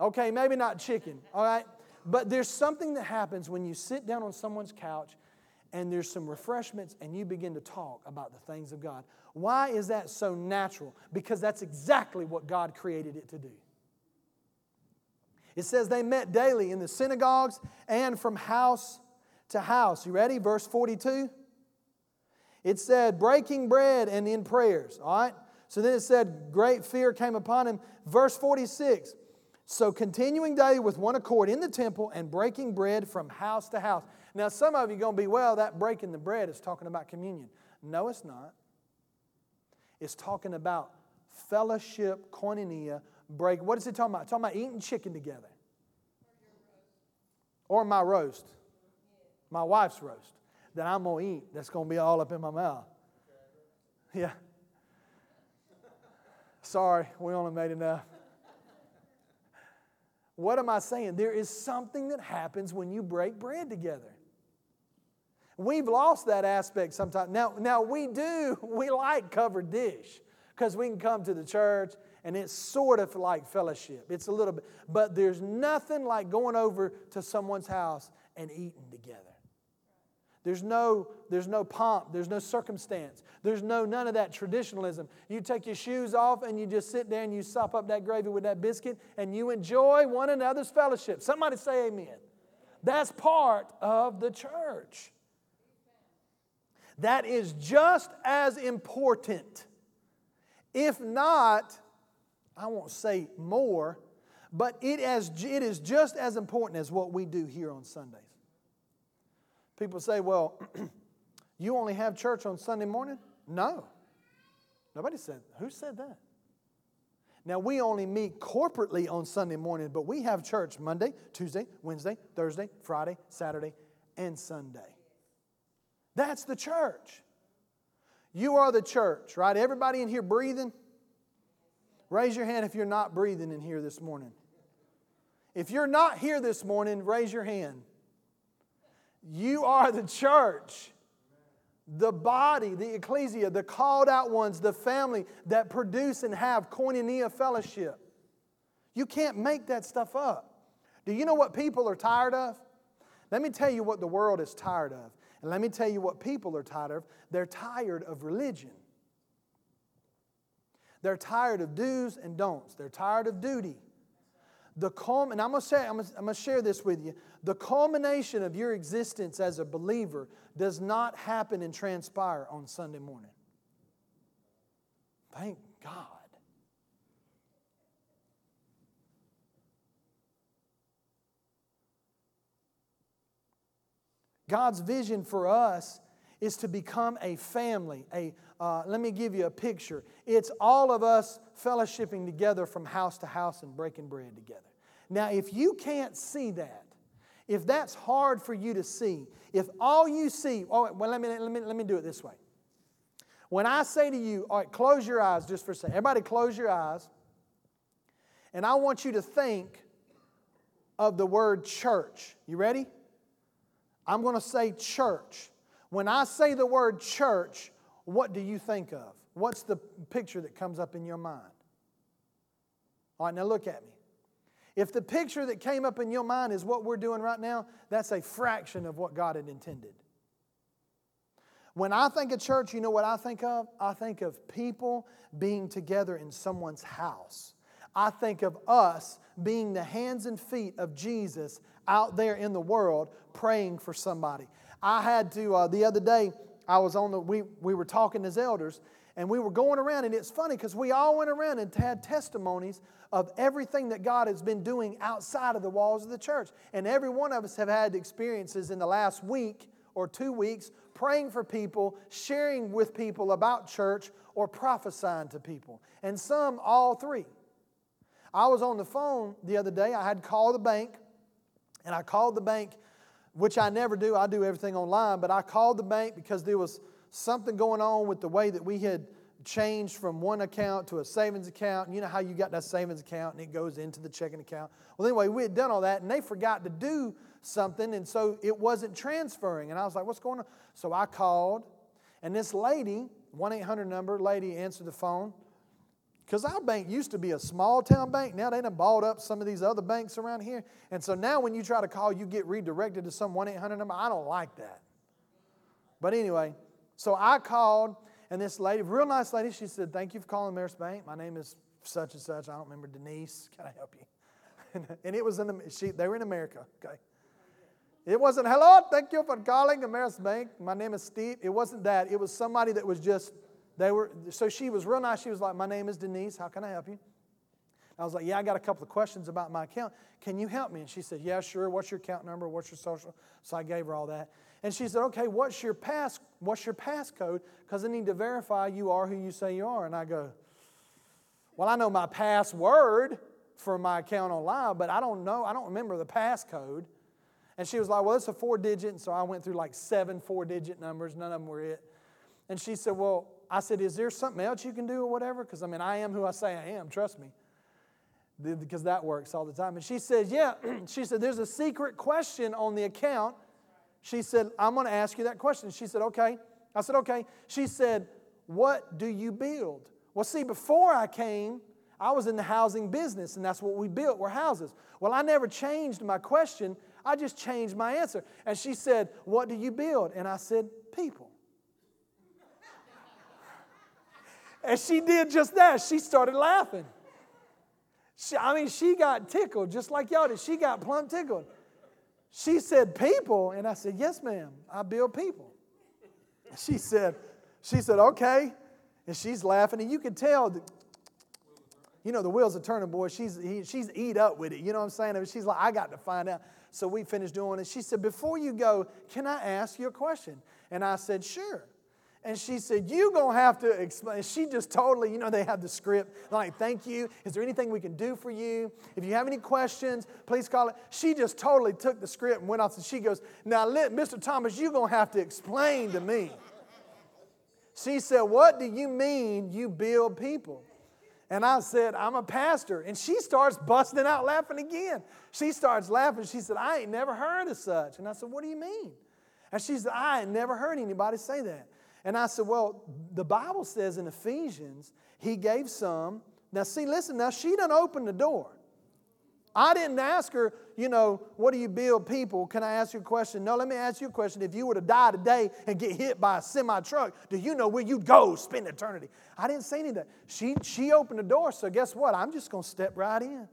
Okay, maybe not chicken, all right? But there's something that happens when you sit down on someone's couch and there's some refreshments, and you begin to talk about the things of God. Why is that so natural? Because that's exactly what God created it to do. It says they met daily in the synagogues and from house to house. You ready? Verse 42. It said, breaking bread and in prayers. All right? So then it said, great fear came upon him. Verse 46. So continuing daily with one accord in the temple and breaking bread from house to house. Now, some of you are going to be, well, that breaking the bread is talking about communion. No, it's not. It's talking about fellowship, koinonia, break. What is it talking about? It's talking about eating chicken together. Or my roast. My wife's roast that I'm going to eat that's going to be all up in my mouth. Yeah. Sorry, we only made enough. What am I saying? There is something that happens when you break bread together. We've lost that aspect sometimes. Now, now we do, we like covered dish because we can come to the church and it's sort of like fellowship. It's a little bit, but there's nothing like going over to someone's house and eating together. There's no, there's no pomp, there's no circumstance, there's no none of that traditionalism. You take your shoes off and you just sit there and you sop up that gravy with that biscuit and you enjoy one another's fellowship. Somebody say amen. That's part of the church. That is just as important, if not, I won't say more, but it, as, it is just as important as what we do here on Sundays. People say, well, you only have church on Sunday morning? No. Nobody said, who said that? Now, we only meet corporately on Sunday morning, but we have church Monday, Tuesday, Wednesday, Thursday, Friday, Saturday, and Sunday. That's the church. You are the church, right? Everybody in here breathing? Raise your hand if you're not breathing in here this morning. If you're not here this morning, raise your hand. You are the church, the body, the ecclesia, the called out ones, the family that produce and have koinonia fellowship. You can't make that stuff up. Do you know what people are tired of? Let me tell you what the world is tired of. And let me tell you what people are tired of. They're tired of religion. They're tired of do's and don'ts. They're tired of duty. The culm- and I'm gonna say, I'm gonna, I'm gonna share this with you. The culmination of your existence as a believer does not happen and transpire on Sunday morning. Thank God. God's vision for us is to become a family. A, uh, let me give you a picture. It's all of us fellowshipping together from house to house and breaking bread together. Now, if you can't see that, if that's hard for you to see, if all you see, oh, well, let me, let me, let me do it this way. When I say to you, all right, close your eyes just for a second. Everybody, close your eyes. And I want you to think of the word church. You ready? I'm going to say church. When I say the word church, what do you think of? What's the picture that comes up in your mind? All right, now look at me. If the picture that came up in your mind is what we're doing right now, that's a fraction of what God had intended. When I think of church, you know what I think of? I think of people being together in someone's house. I think of us being the hands and feet of Jesus out there in the world praying for somebody. I had to, uh, the other day, I was on the, we, we were talking as elders, and we were going around, and it's funny because we all went around and had testimonies of everything that God has been doing outside of the walls of the church. And every one of us have had experiences in the last week or two weeks praying for people, sharing with people about church, or prophesying to people. And some, all three. I was on the phone the other day. I had called the bank, and I called the bank, which I never do. I do everything online, but I called the bank because there was something going on with the way that we had changed from one account to a savings account. And you know how you got that savings account and it goes into the checking account. Well, anyway, we had done all that and they forgot to do something, and so it wasn't transferring. And I was like, what's going on? So I called, and this lady, 1 800 number, lady answered the phone. Because our bank used to be a small town bank. Now they done bought up some of these other banks around here. And so now when you try to call, you get redirected to some 1 800 number. I don't like that. But anyway, so I called, and this lady, real nice lady, she said, Thank you for calling Ameris Bank. My name is such and such. I don't remember Denise. Can I help you? and it was in, the, she, they were in America, okay? It wasn't, hello, thank you for calling Ameris Bank. My name is Steve. It wasn't that. It was somebody that was just, they were, so she was real nice. She was like, my name is Denise. How can I help you? I was like, yeah, I got a couple of questions about my account. Can you help me? And she said, yeah, sure. What's your account number? What's your social? So I gave her all that. And she said, okay, what's your pass, what's your passcode? Because I need to verify you are who you say you are. And I go, well, I know my password for my account online, but I don't know, I don't remember the passcode. And she was like, Well, it's a four digit. And so I went through like seven four digit numbers. None of them were it. And she said, Well, I said, Is there something else you can do or whatever? Because I mean, I am who I say I am. Trust me. Because that works all the time. And she said, Yeah. she said, There's a secret question on the account. She said, I'm going to ask you that question. She said, Okay. I said, Okay. She said, What do you build? Well, see, before I came, I was in the housing business, and that's what we built were houses. Well, I never changed my question I just changed my answer. And she said, What do you build? And I said, People. and she did just that. She started laughing. She, I mean, she got tickled just like y'all did. She got plumb tickled. She said, People. And I said, Yes, ma'am. I build people. She said, She said, Okay. And she's laughing. And you could tell that you know, the wheels are turning, boy. She's, he, she's eat up with it. You know what I'm saying? she's like, I got to find out. So we finished doing it. She said, Before you go, can I ask you a question? And I said, Sure. And she said, You're going to have to explain. She just totally, you know, they have the script. Like, Thank you. Is there anything we can do for you? If you have any questions, please call it. She just totally took the script and went off. And she goes, Now, Mr. Thomas, you're going to have to explain to me. She said, What do you mean you build people? And I said, I'm a pastor. And she starts busting out laughing again. She starts laughing. She said, I ain't never heard of such. And I said, What do you mean? And she said, I ain't never heard anybody say that. And I said, Well, the Bible says in Ephesians, He gave some. Now, see, listen, now she done opened the door. I didn't ask her, you know, what do you build people? Can I ask you a question? No, let me ask you a question. If you were to die today and get hit by a semi truck, do you know where you'd go spend eternity? I didn't say any of that. She, she opened the door, so guess what? I'm just going to step right in.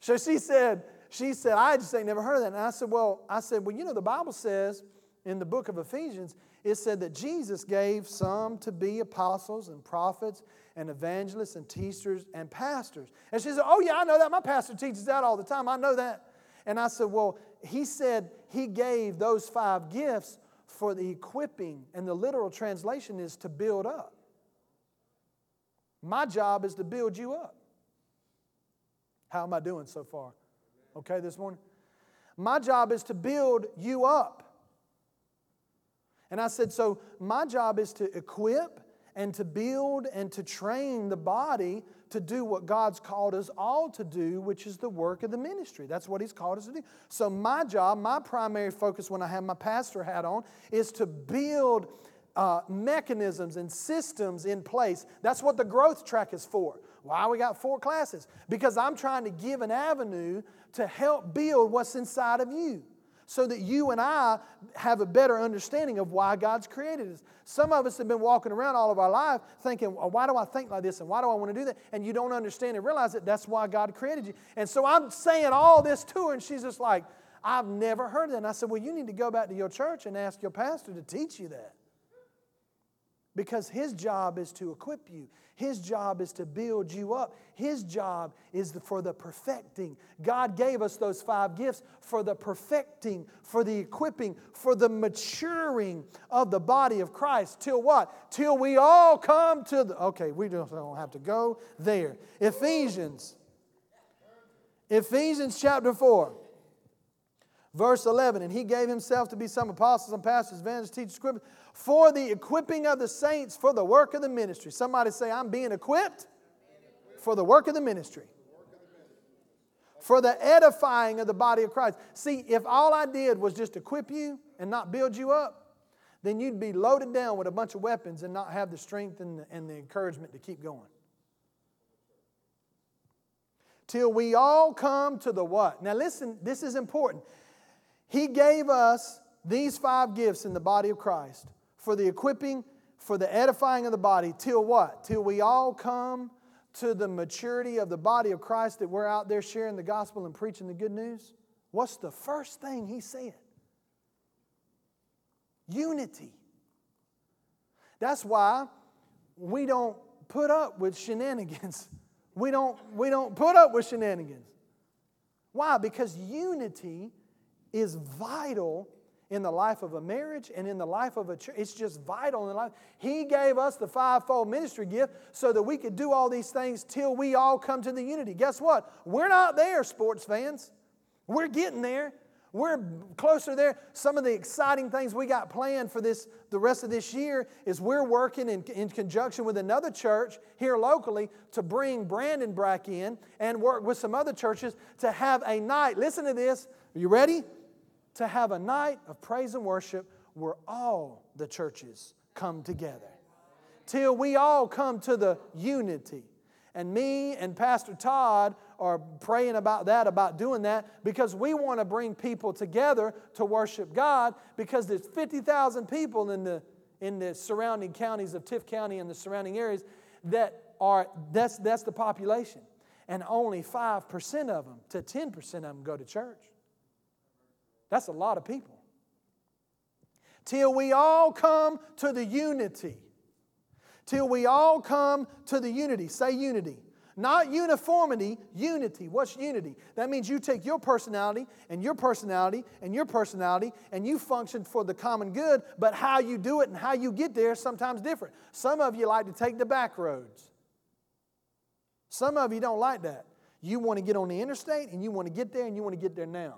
So she said, she said, I just ain't never heard of that. And I said, well, I said, well, you know, the Bible says in the book of Ephesians, it said that Jesus gave some to be apostles and prophets and evangelists and teachers and pastors. And she said, Oh, yeah, I know that. My pastor teaches that all the time. I know that. And I said, Well, he said he gave those five gifts for the equipping, and the literal translation is to build up. My job is to build you up. How am I doing so far? Okay, this morning? My job is to build you up. And I said, So my job is to equip and to build and to train the body to do what God's called us all to do, which is the work of the ministry. That's what He's called us to do. So, my job, my primary focus when I have my pastor hat on, is to build uh, mechanisms and systems in place. That's what the growth track is for. Why we got four classes? Because I'm trying to give an avenue to help build what's inside of you so that you and I have a better understanding of why God's created us. Some of us have been walking around all of our life thinking, why do I think like this and why do I want to do that? And you don't understand and realize that that's why God created you. And so I'm saying all this to her, and she's just like, I've never heard that. And I said, Well, you need to go back to your church and ask your pastor to teach you that. Because his job is to equip you. His job is to build you up. His job is for the perfecting. God gave us those five gifts for the perfecting, for the equipping, for the maturing of the body of Christ. Till what? Till we all come to the. Okay, we don't have to go there. Ephesians. Ephesians chapter 4. Verse 11, and he gave himself to be some apostles and pastors, evangelists, teachers, scribes, for the equipping of the saints for the work of the ministry. Somebody say, I'm being equipped for the work of the ministry. For the edifying of the body of Christ. See, if all I did was just equip you and not build you up, then you'd be loaded down with a bunch of weapons and not have the strength and the, and the encouragement to keep going. Till we all come to the what? Now listen, this is important. He gave us these five gifts in the body of Christ for the equipping, for the edifying of the body, till what? Till we all come to the maturity of the body of Christ that we're out there sharing the gospel and preaching the good news? What's the first thing he said? Unity. That's why we don't put up with shenanigans. We don't, we don't put up with shenanigans. Why? Because unity is vital in the life of a marriage and in the life of a church. It's just vital in life. He gave us the fivefold ministry gift so that we could do all these things till we all come to the unity. Guess what? We're not there, sports fans. We're getting there. We're closer there. Some of the exciting things we got planned for this the rest of this year is we're working in, in conjunction with another church here locally to bring Brandon Brack in and work with some other churches to have a night. Listen to this. Are you ready? To have a night of praise and worship where all the churches come together. Till we all come to the unity. And me and Pastor Todd are praying about that, about doing that, because we want to bring people together to worship God because there's 50,000 people in the, in the surrounding counties of Tift County and the surrounding areas that are, that's, that's the population. And only 5% of them to 10% of them go to church. That's a lot of people. Till we all come to the unity. Till we all come to the unity. Say unity. Not uniformity, unity. What's unity? That means you take your personality and your personality and your personality and you function for the common good, but how you do it and how you get there is sometimes different. Some of you like to take the back roads. Some of you don't like that. You want to get on the interstate and you want to get there and you want to get there now.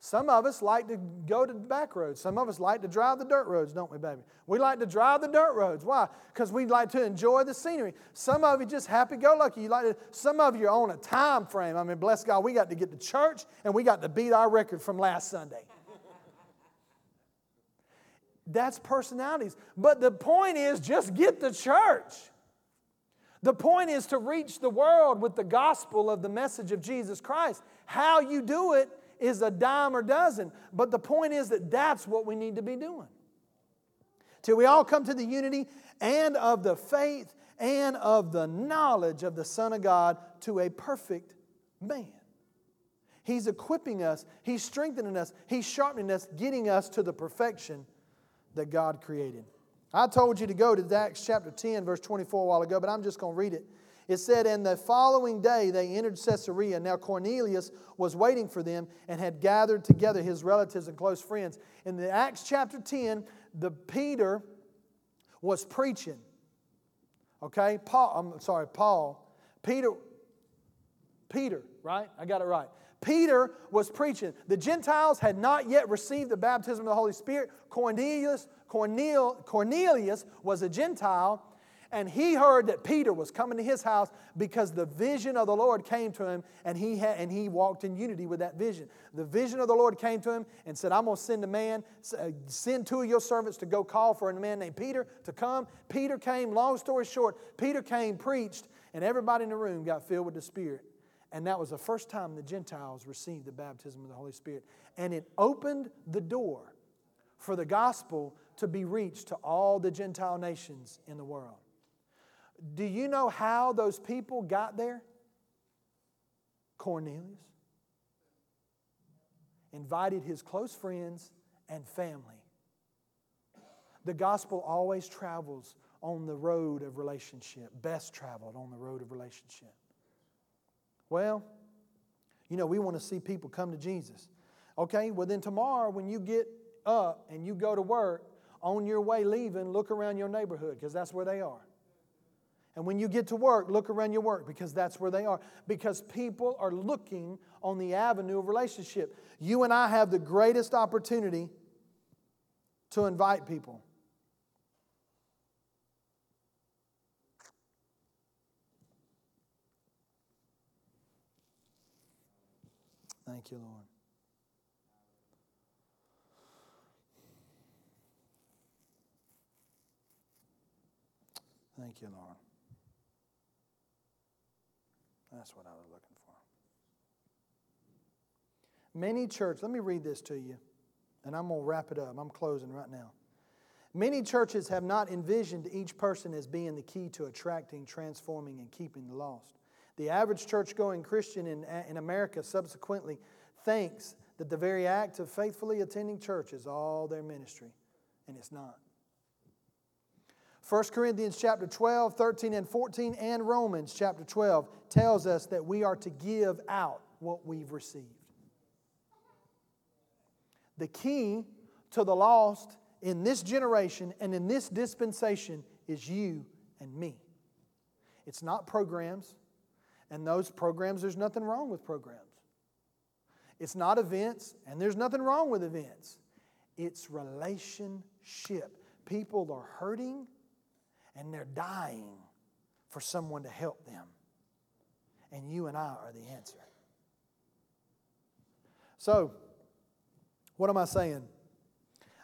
Some of us like to go to the back roads. Some of us like to drive the dirt roads, don't we, baby? We like to drive the dirt roads. Why? Because we like to enjoy the scenery. Some of you just happy go lucky. You like to, some of you are on a time frame. I mean, bless God, we got to get to church and we got to beat our record from last Sunday. That's personalities. But the point is just get to church. The point is to reach the world with the gospel of the message of Jesus Christ. How you do it is a dime or dozen. But the point is that that's what we need to be doing. Till we all come to the unity and of the faith and of the knowledge of the Son of God to a perfect man. He's equipping us, He's strengthening us, He's sharpening us, getting us to the perfection that God created. I told you to go to Acts chapter 10, verse 24 a while ago, but I'm just going to read it it said, And the following day they entered Caesarea. Now Cornelius was waiting for them and had gathered together his relatives and close friends. In the Acts chapter 10, the Peter was preaching. Okay? Paul, I'm sorry, Paul. Peter, Peter, right? I got it right. Peter was preaching. The Gentiles had not yet received the baptism of the Holy Spirit. Cornelius, Cornel, Cornelius was a Gentile and he heard that Peter was coming to his house because the vision of the Lord came to him and he, had, and he walked in unity with that vision. The vision of the Lord came to him and said, I'm going to send a man, uh, send two of your servants to go call for a man named Peter to come. Peter came, long story short, Peter came, preached, and everybody in the room got filled with the Spirit. And that was the first time the Gentiles received the baptism of the Holy Spirit. And it opened the door for the gospel to be reached to all the Gentile nations in the world. Do you know how those people got there? Cornelius invited his close friends and family. The gospel always travels on the road of relationship, best traveled on the road of relationship. Well, you know, we want to see people come to Jesus. Okay, well, then tomorrow when you get up and you go to work, on your way leaving, look around your neighborhood because that's where they are. And when you get to work, look around your work because that's where they are. Because people are looking on the avenue of relationship. You and I have the greatest opportunity to invite people. Thank you, Lord. Thank you, Lord. That's what I was looking for. Many churches, let me read this to you. and I'm going to wrap it up. I'm closing right now. Many churches have not envisioned each person as being the key to attracting, transforming, and keeping the lost. The average church going Christian in, in America subsequently thinks that the very act of faithfully attending church is all their ministry, and it's not. 1 Corinthians chapter 12, 13 and 14 and Romans chapter 12 tells us that we are to give out what we've received. The key to the lost in this generation and in this dispensation is you and me. It's not programs, and those programs, there's nothing wrong with programs. It's not events, and there's nothing wrong with events. It's relationship. People are hurting and they're dying for someone to help them. And you and I are the answer. So, what am I saying?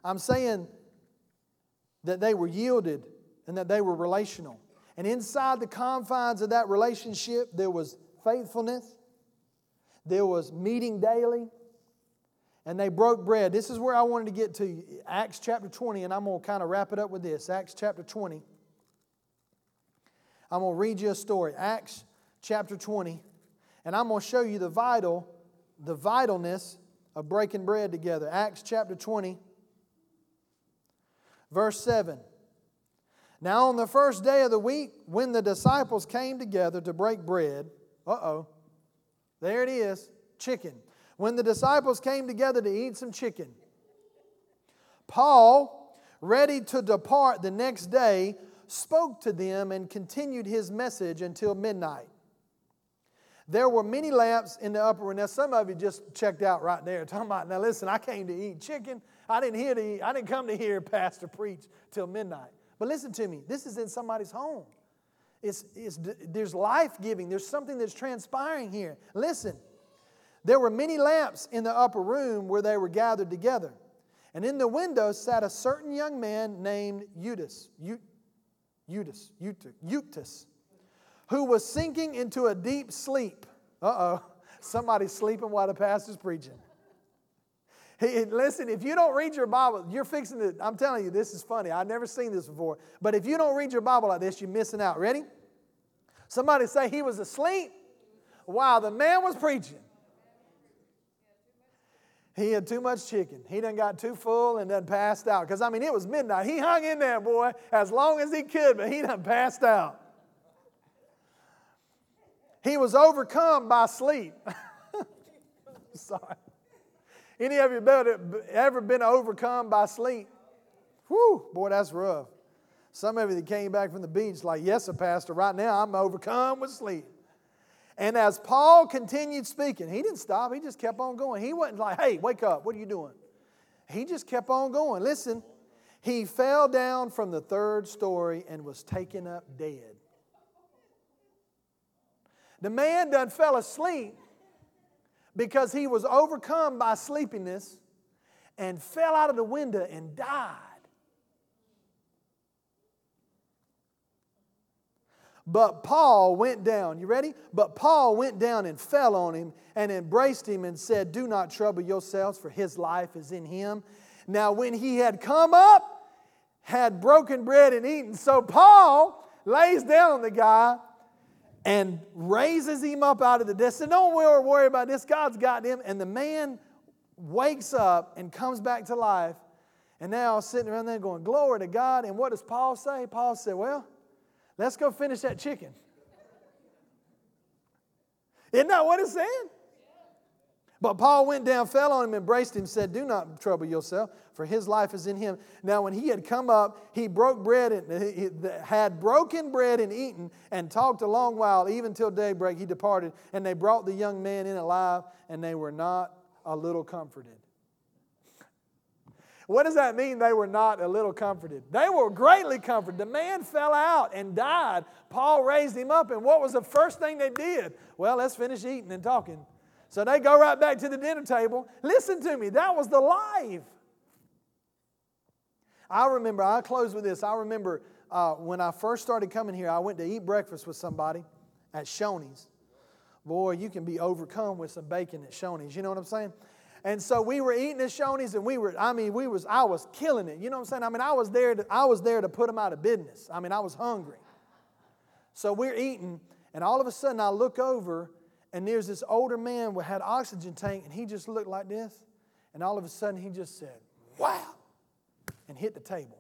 I'm saying that they were yielded and that they were relational. And inside the confines of that relationship, there was faithfulness, there was meeting daily, and they broke bread. This is where I wanted to get to Acts chapter 20, and I'm going to kind of wrap it up with this. Acts chapter 20. I'm going to read you a story. Acts chapter 20, and I'm going to show you the vital, the vitalness of breaking bread together. Acts chapter 20, verse 7. Now, on the first day of the week, when the disciples came together to break bread, uh oh, there it is chicken. When the disciples came together to eat some chicken, Paul, ready to depart the next day, spoke to them and continued his message until midnight. There were many lamps in the upper room. Now, some of you just checked out right there, talking about, now listen, I came to eat chicken. I didn't hear to eat, I didn't come to hear Pastor preach till midnight. But listen to me, this is in somebody's home. It's, it's, there's life giving, there's something that's transpiring here. Listen, there were many lamps in the upper room where they were gathered together. And in the window sat a certain young man named Eutychus, Eutychus, Eutychus, who was sinking into a deep sleep. Uh oh, somebody's sleeping while the pastor's preaching. Hey, listen, if you don't read your Bible, you're fixing it. I'm telling you, this is funny. I've never seen this before. But if you don't read your Bible like this, you're missing out. Ready? Somebody say he was asleep while the man was preaching. He had too much chicken. He done got too full and done passed out. Because, I mean, it was midnight. He hung in there, boy, as long as he could, but he done passed out. He was overcome by sleep. Sorry. Any of you ever been overcome by sleep? Whew, boy, that's rough. Some of you that came back from the beach, like, yes, sir, Pastor, right now I'm overcome with sleep. And as Paul continued speaking, he didn't stop, he just kept on going. He wasn't like, hey, wake up, what are you doing? He just kept on going. Listen, he fell down from the third story and was taken up dead. The man done fell asleep because he was overcome by sleepiness and fell out of the window and died. But Paul went down. You ready? But Paul went down and fell on him and embraced him and said, Do not trouble yourselves, for his life is in him. Now, when he had come up, had broken bread and eaten. So Paul lays down the guy and raises him up out of the dead. Said, Don't worry about this. God's got him. And the man wakes up and comes back to life. And now sitting around there going, Glory to God. And what does Paul say? Paul said, Well, let's go finish that chicken. Isn't that what it's saying? But Paul went down, fell on him, embraced him, said, Do not trouble yourself, for his life is in him. Now, when he had come up, he broke bread and he had broken bread and eaten, and talked a long while, even till daybreak. He departed, and they brought the young man in alive, and they were not a little comforted. What does that mean? They were not a little comforted. They were greatly comforted. The man fell out and died. Paul raised him up, and what was the first thing they did? Well, let's finish eating and talking. So they go right back to the dinner table. Listen to me, that was the life. I remember, I'll close with this. I remember uh, when I first started coming here, I went to eat breakfast with somebody at Shoney's. Boy, you can be overcome with some bacon at Shoney's. You know what I'm saying? And so we were eating the Shoney's and we were, I mean, we was, I was killing it. You know what I'm saying? I mean, I was there to, I was there to put them out of business. I mean, I was hungry. So we're eating, and all of a sudden I look over, and there's this older man who had oxygen tank, and he just looked like this. And all of a sudden he just said, wow, and hit the table.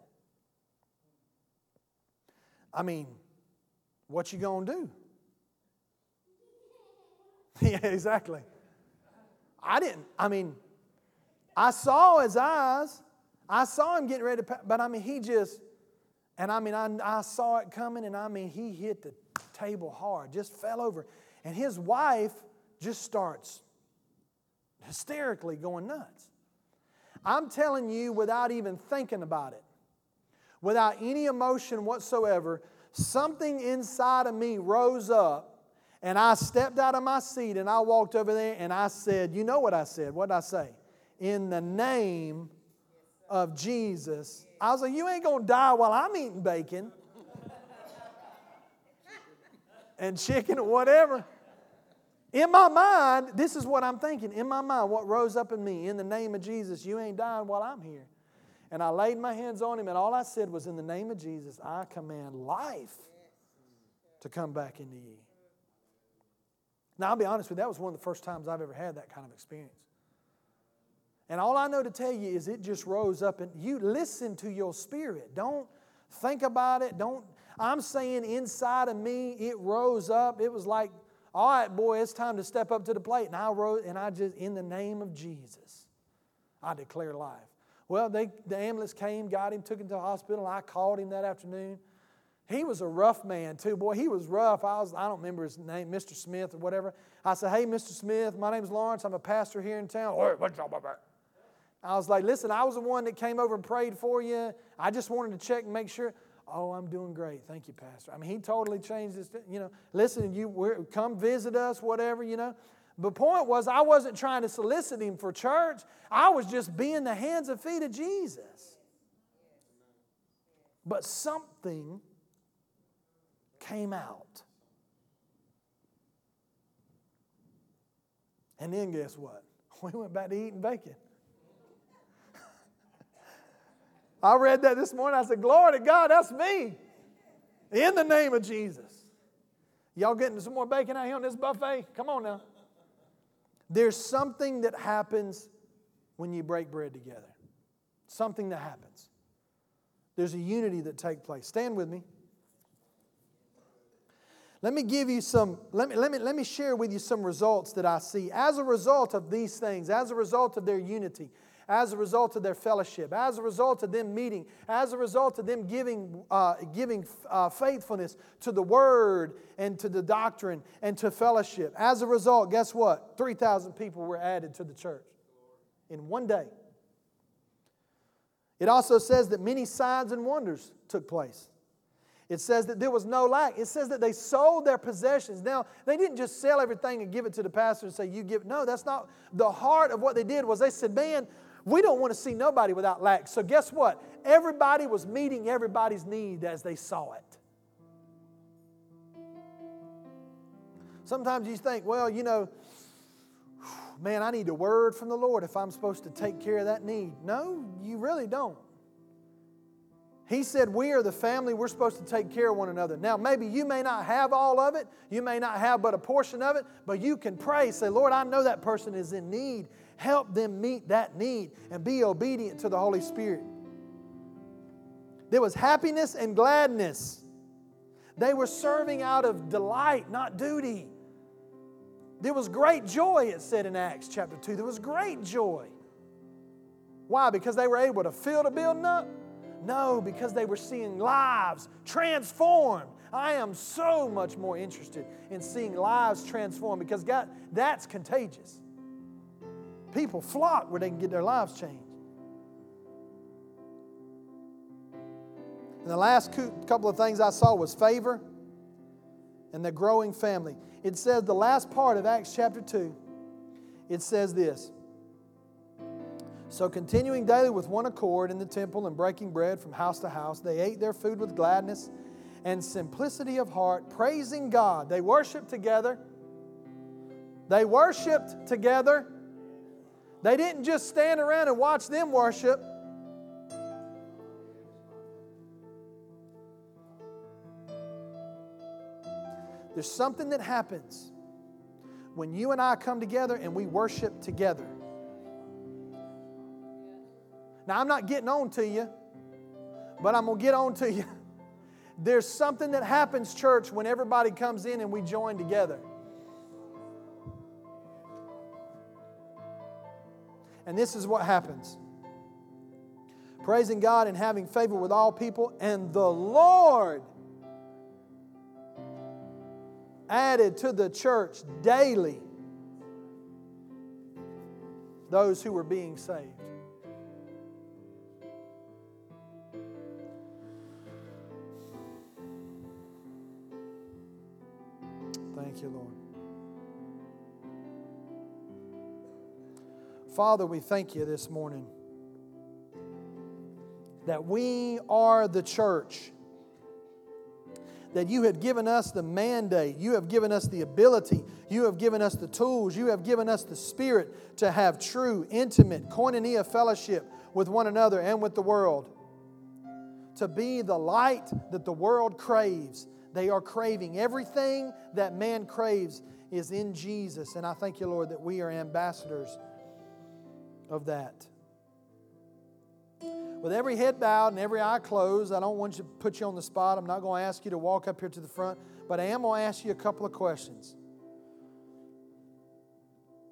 I mean, what you gonna do? yeah, exactly. I didn't, I mean, I saw his eyes. I saw him getting ready to, but I mean, he just, and I mean, I, I saw it coming, and I mean, he hit the table hard, just fell over. And his wife just starts hysterically going nuts. I'm telling you, without even thinking about it, without any emotion whatsoever, something inside of me rose up and I stepped out of my seat and I walked over there and I said, You know what I said? What did I say? In the name of Jesus. I was like, You ain't going to die while I'm eating bacon and chicken or whatever. In my mind, this is what I'm thinking. In my mind, what rose up in me, in the name of Jesus, you ain't dying while I'm here. And I laid my hands on him, and all I said was, In the name of Jesus, I command life to come back into you. Now, I'll be honest with you, that was one of the first times I've ever had that kind of experience. And all I know to tell you is it just rose up and you listen to your spirit. Don't think about it. Don't, I'm saying inside of me, it rose up. It was like, all right, boy, it's time to step up to the plate. And I rose, and I just, in the name of Jesus, I declare life. Well, they, the ambulance came, got him, took him to the hospital. I called him that afternoon. He was a rough man too. Boy, he was rough. I was, I don't remember his name, Mr. Smith or whatever. I said, Hey, Mr. Smith, my name's Lawrence. I'm a pastor here in town. I was like, listen, I was the one that came over and prayed for you. I just wanted to check and make sure. Oh, I'm doing great. Thank you, Pastor. I mean, he totally changed this. You know, listen, you come visit us, whatever, you know. The point was, I wasn't trying to solicit him for church. I was just being the hands and feet of Jesus. But something came out. And then guess what? We went back to eating bacon. I read that this morning. I said, Glory to God, that's me. In the name of Jesus. Y'all getting some more bacon out here on this buffet? Come on now. There's something that happens when you break bread together. Something that happens. There's a unity that takes place. Stand with me. Let me give you some, let me, let, me, let me share with you some results that I see as a result of these things, as a result of their unity, as a result of their fellowship, as a result of them meeting, as a result of them giving, uh, giving uh, faithfulness to the word and to the doctrine and to fellowship. As a result, guess what? 3,000 people were added to the church in one day. It also says that many signs and wonders took place. It says that there was no lack. It says that they sold their possessions. Now, they didn't just sell everything and give it to the pastor and say, You give. No, that's not. The heart of what they did was they said, Man, we don't want to see nobody without lack. So, guess what? Everybody was meeting everybody's need as they saw it. Sometimes you think, Well, you know, man, I need a word from the Lord if I'm supposed to take care of that need. No, you really don't. He said, We are the family, we're supposed to take care of one another. Now, maybe you may not have all of it, you may not have but a portion of it, but you can pray. Say, Lord, I know that person is in need. Help them meet that need and be obedient to the Holy Spirit. There was happiness and gladness. They were serving out of delight, not duty. There was great joy, it said in Acts chapter 2. There was great joy. Why? Because they were able to fill the building up? No, because they were seeing lives transformed. I am so much more interested in seeing lives transformed because God, that's contagious. People flock where they can get their lives changed. And the last couple of things I saw was favor and the growing family. It says the last part of Acts chapter 2, it says this so, continuing daily with one accord in the temple and breaking bread from house to house, they ate their food with gladness and simplicity of heart, praising God. They worshiped together. They worshiped together. They didn't just stand around and watch them worship. There's something that happens when you and I come together and we worship together. Now, I'm not getting on to you, but I'm going to get on to you. There's something that happens, church, when everybody comes in and we join together. And this is what happens praising God and having favor with all people, and the Lord added to the church daily those who were being saved. Thank you, Lord. Father, we thank you this morning that we are the church. That you have given us the mandate, you have given us the ability, you have given us the tools, you have given us the spirit to have true, intimate, koinonia fellowship with one another and with the world. To be the light that the world craves. They are craving everything that man craves is in Jesus. And I thank you, Lord, that we are ambassadors of that. With every head bowed and every eye closed, I don't want to put you on the spot. I'm not going to ask you to walk up here to the front, but I am going to ask you a couple of questions.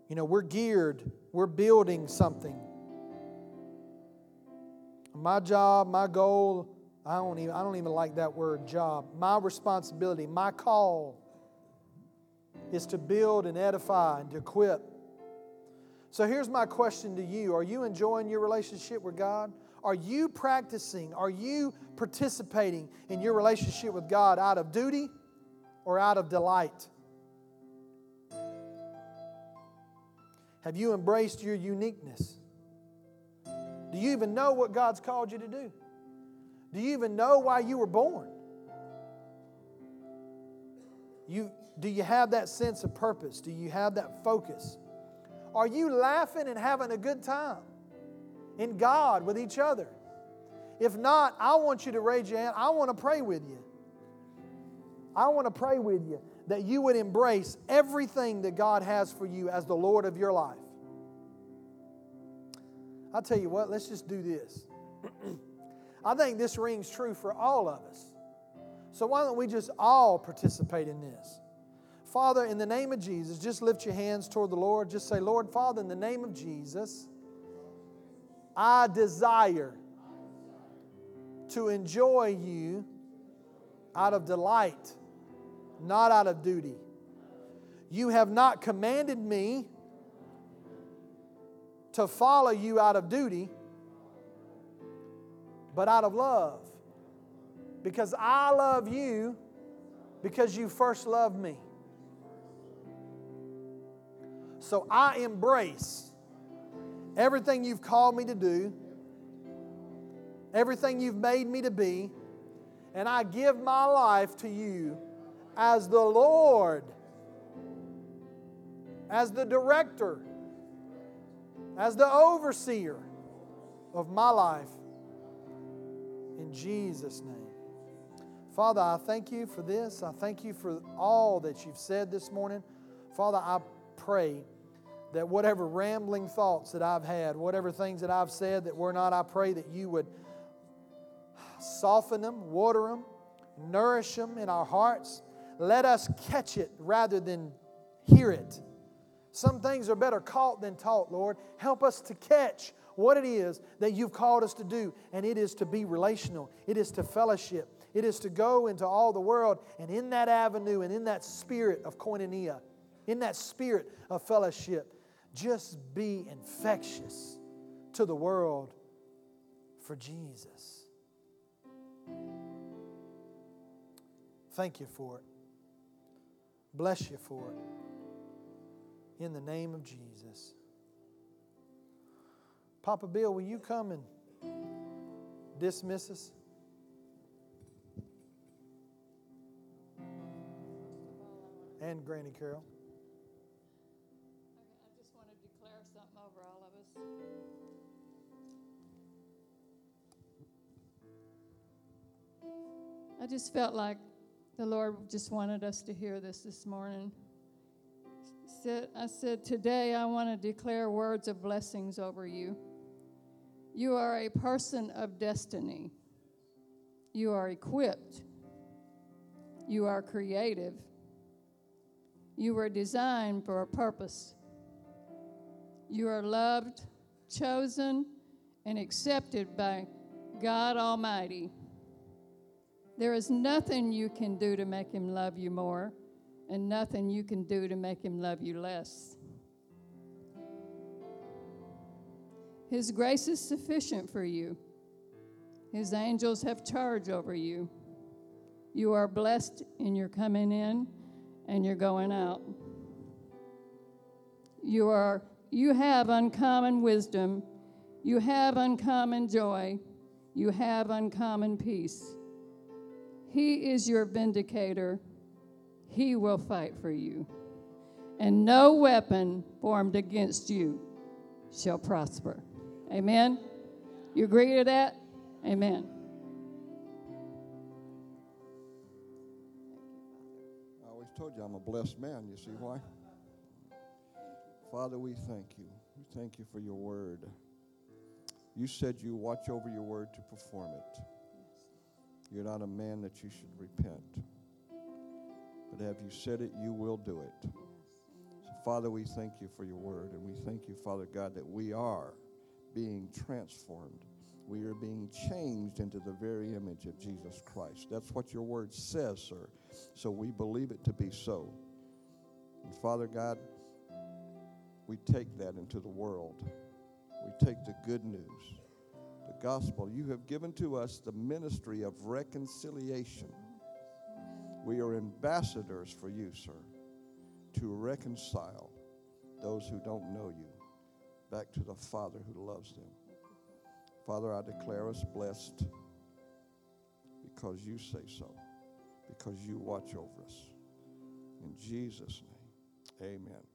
You know, we're geared, we're building something. My job, my goal, I don't even, I don't even like that word job. My responsibility, my call is to build and edify and to equip so here's my question to you Are you enjoying your relationship with God? Are you practicing? Are you participating in your relationship with God out of duty or out of delight? Have you embraced your uniqueness? Do you even know what God's called you to do? Do you even know why you were born? You, do you have that sense of purpose? Do you have that focus? Are you laughing and having a good time in God with each other? If not, I want you to raise your hand. I want to pray with you. I want to pray with you that you would embrace everything that God has for you as the Lord of your life. I'll tell you what, let's just do this. I think this rings true for all of us. So why don't we just all participate in this? Father, in the name of Jesus, just lift your hands toward the Lord. Just say, Lord, Father, in the name of Jesus, I desire to enjoy you out of delight, not out of duty. You have not commanded me to follow you out of duty, but out of love. Because I love you because you first loved me. So I embrace everything you've called me to do, everything you've made me to be, and I give my life to you as the Lord, as the director, as the overseer of my life. In Jesus' name. Father, I thank you for this. I thank you for all that you've said this morning. Father, I pray that whatever rambling thoughts that I've had, whatever things that I've said that were not, I pray that you would soften them, water them, nourish them in our hearts. Let us catch it rather than hear it. Some things are better caught than taught, Lord. Help us to catch what it is that you've called us to do, and it is to be relational, it is to fellowship, it is to go into all the world, and in that avenue and in that spirit of koinonia, in that spirit of fellowship, just be infectious to the world for Jesus. Thank you for it. Bless you for it. In the name of Jesus. Papa Bill, will you come and dismiss us? And Granny Carol. I just want to declare something over all of us. I just felt like the Lord just wanted us to hear this this morning. I said, today I want to declare words of blessings over you. You are a person of destiny. You are equipped. You are creative. You were designed for a purpose. You are loved, chosen, and accepted by God Almighty. There is nothing you can do to make Him love you more, and nothing you can do to make Him love you less. His grace is sufficient for you. His angels have charge over you. You are blessed in your coming in and you're going out. You are you have uncommon wisdom. You have uncommon joy. You have uncommon peace. He is your vindicator. He will fight for you. And no weapon formed against you shall prosper. Amen. You agree to that? Amen. I always told you I'm a blessed man. You see why? Father, we thank you. We thank you for your word. You said you watch over your word to perform it. You're not a man that you should repent. But have you said it, you will do it. So, Father, we thank you for your word. And we thank you, Father God, that we are being transformed. We are being changed into the very image of Jesus Christ. That's what your word says, sir. So we believe it to be so. And Father God, we take that into the world. We take the good news, the gospel. You have given to us the ministry of reconciliation. We are ambassadors for you, sir, to reconcile those who don't know you back to the Father who loves them. Father, I declare us blessed because you say so, because you watch over us. In Jesus' name, amen.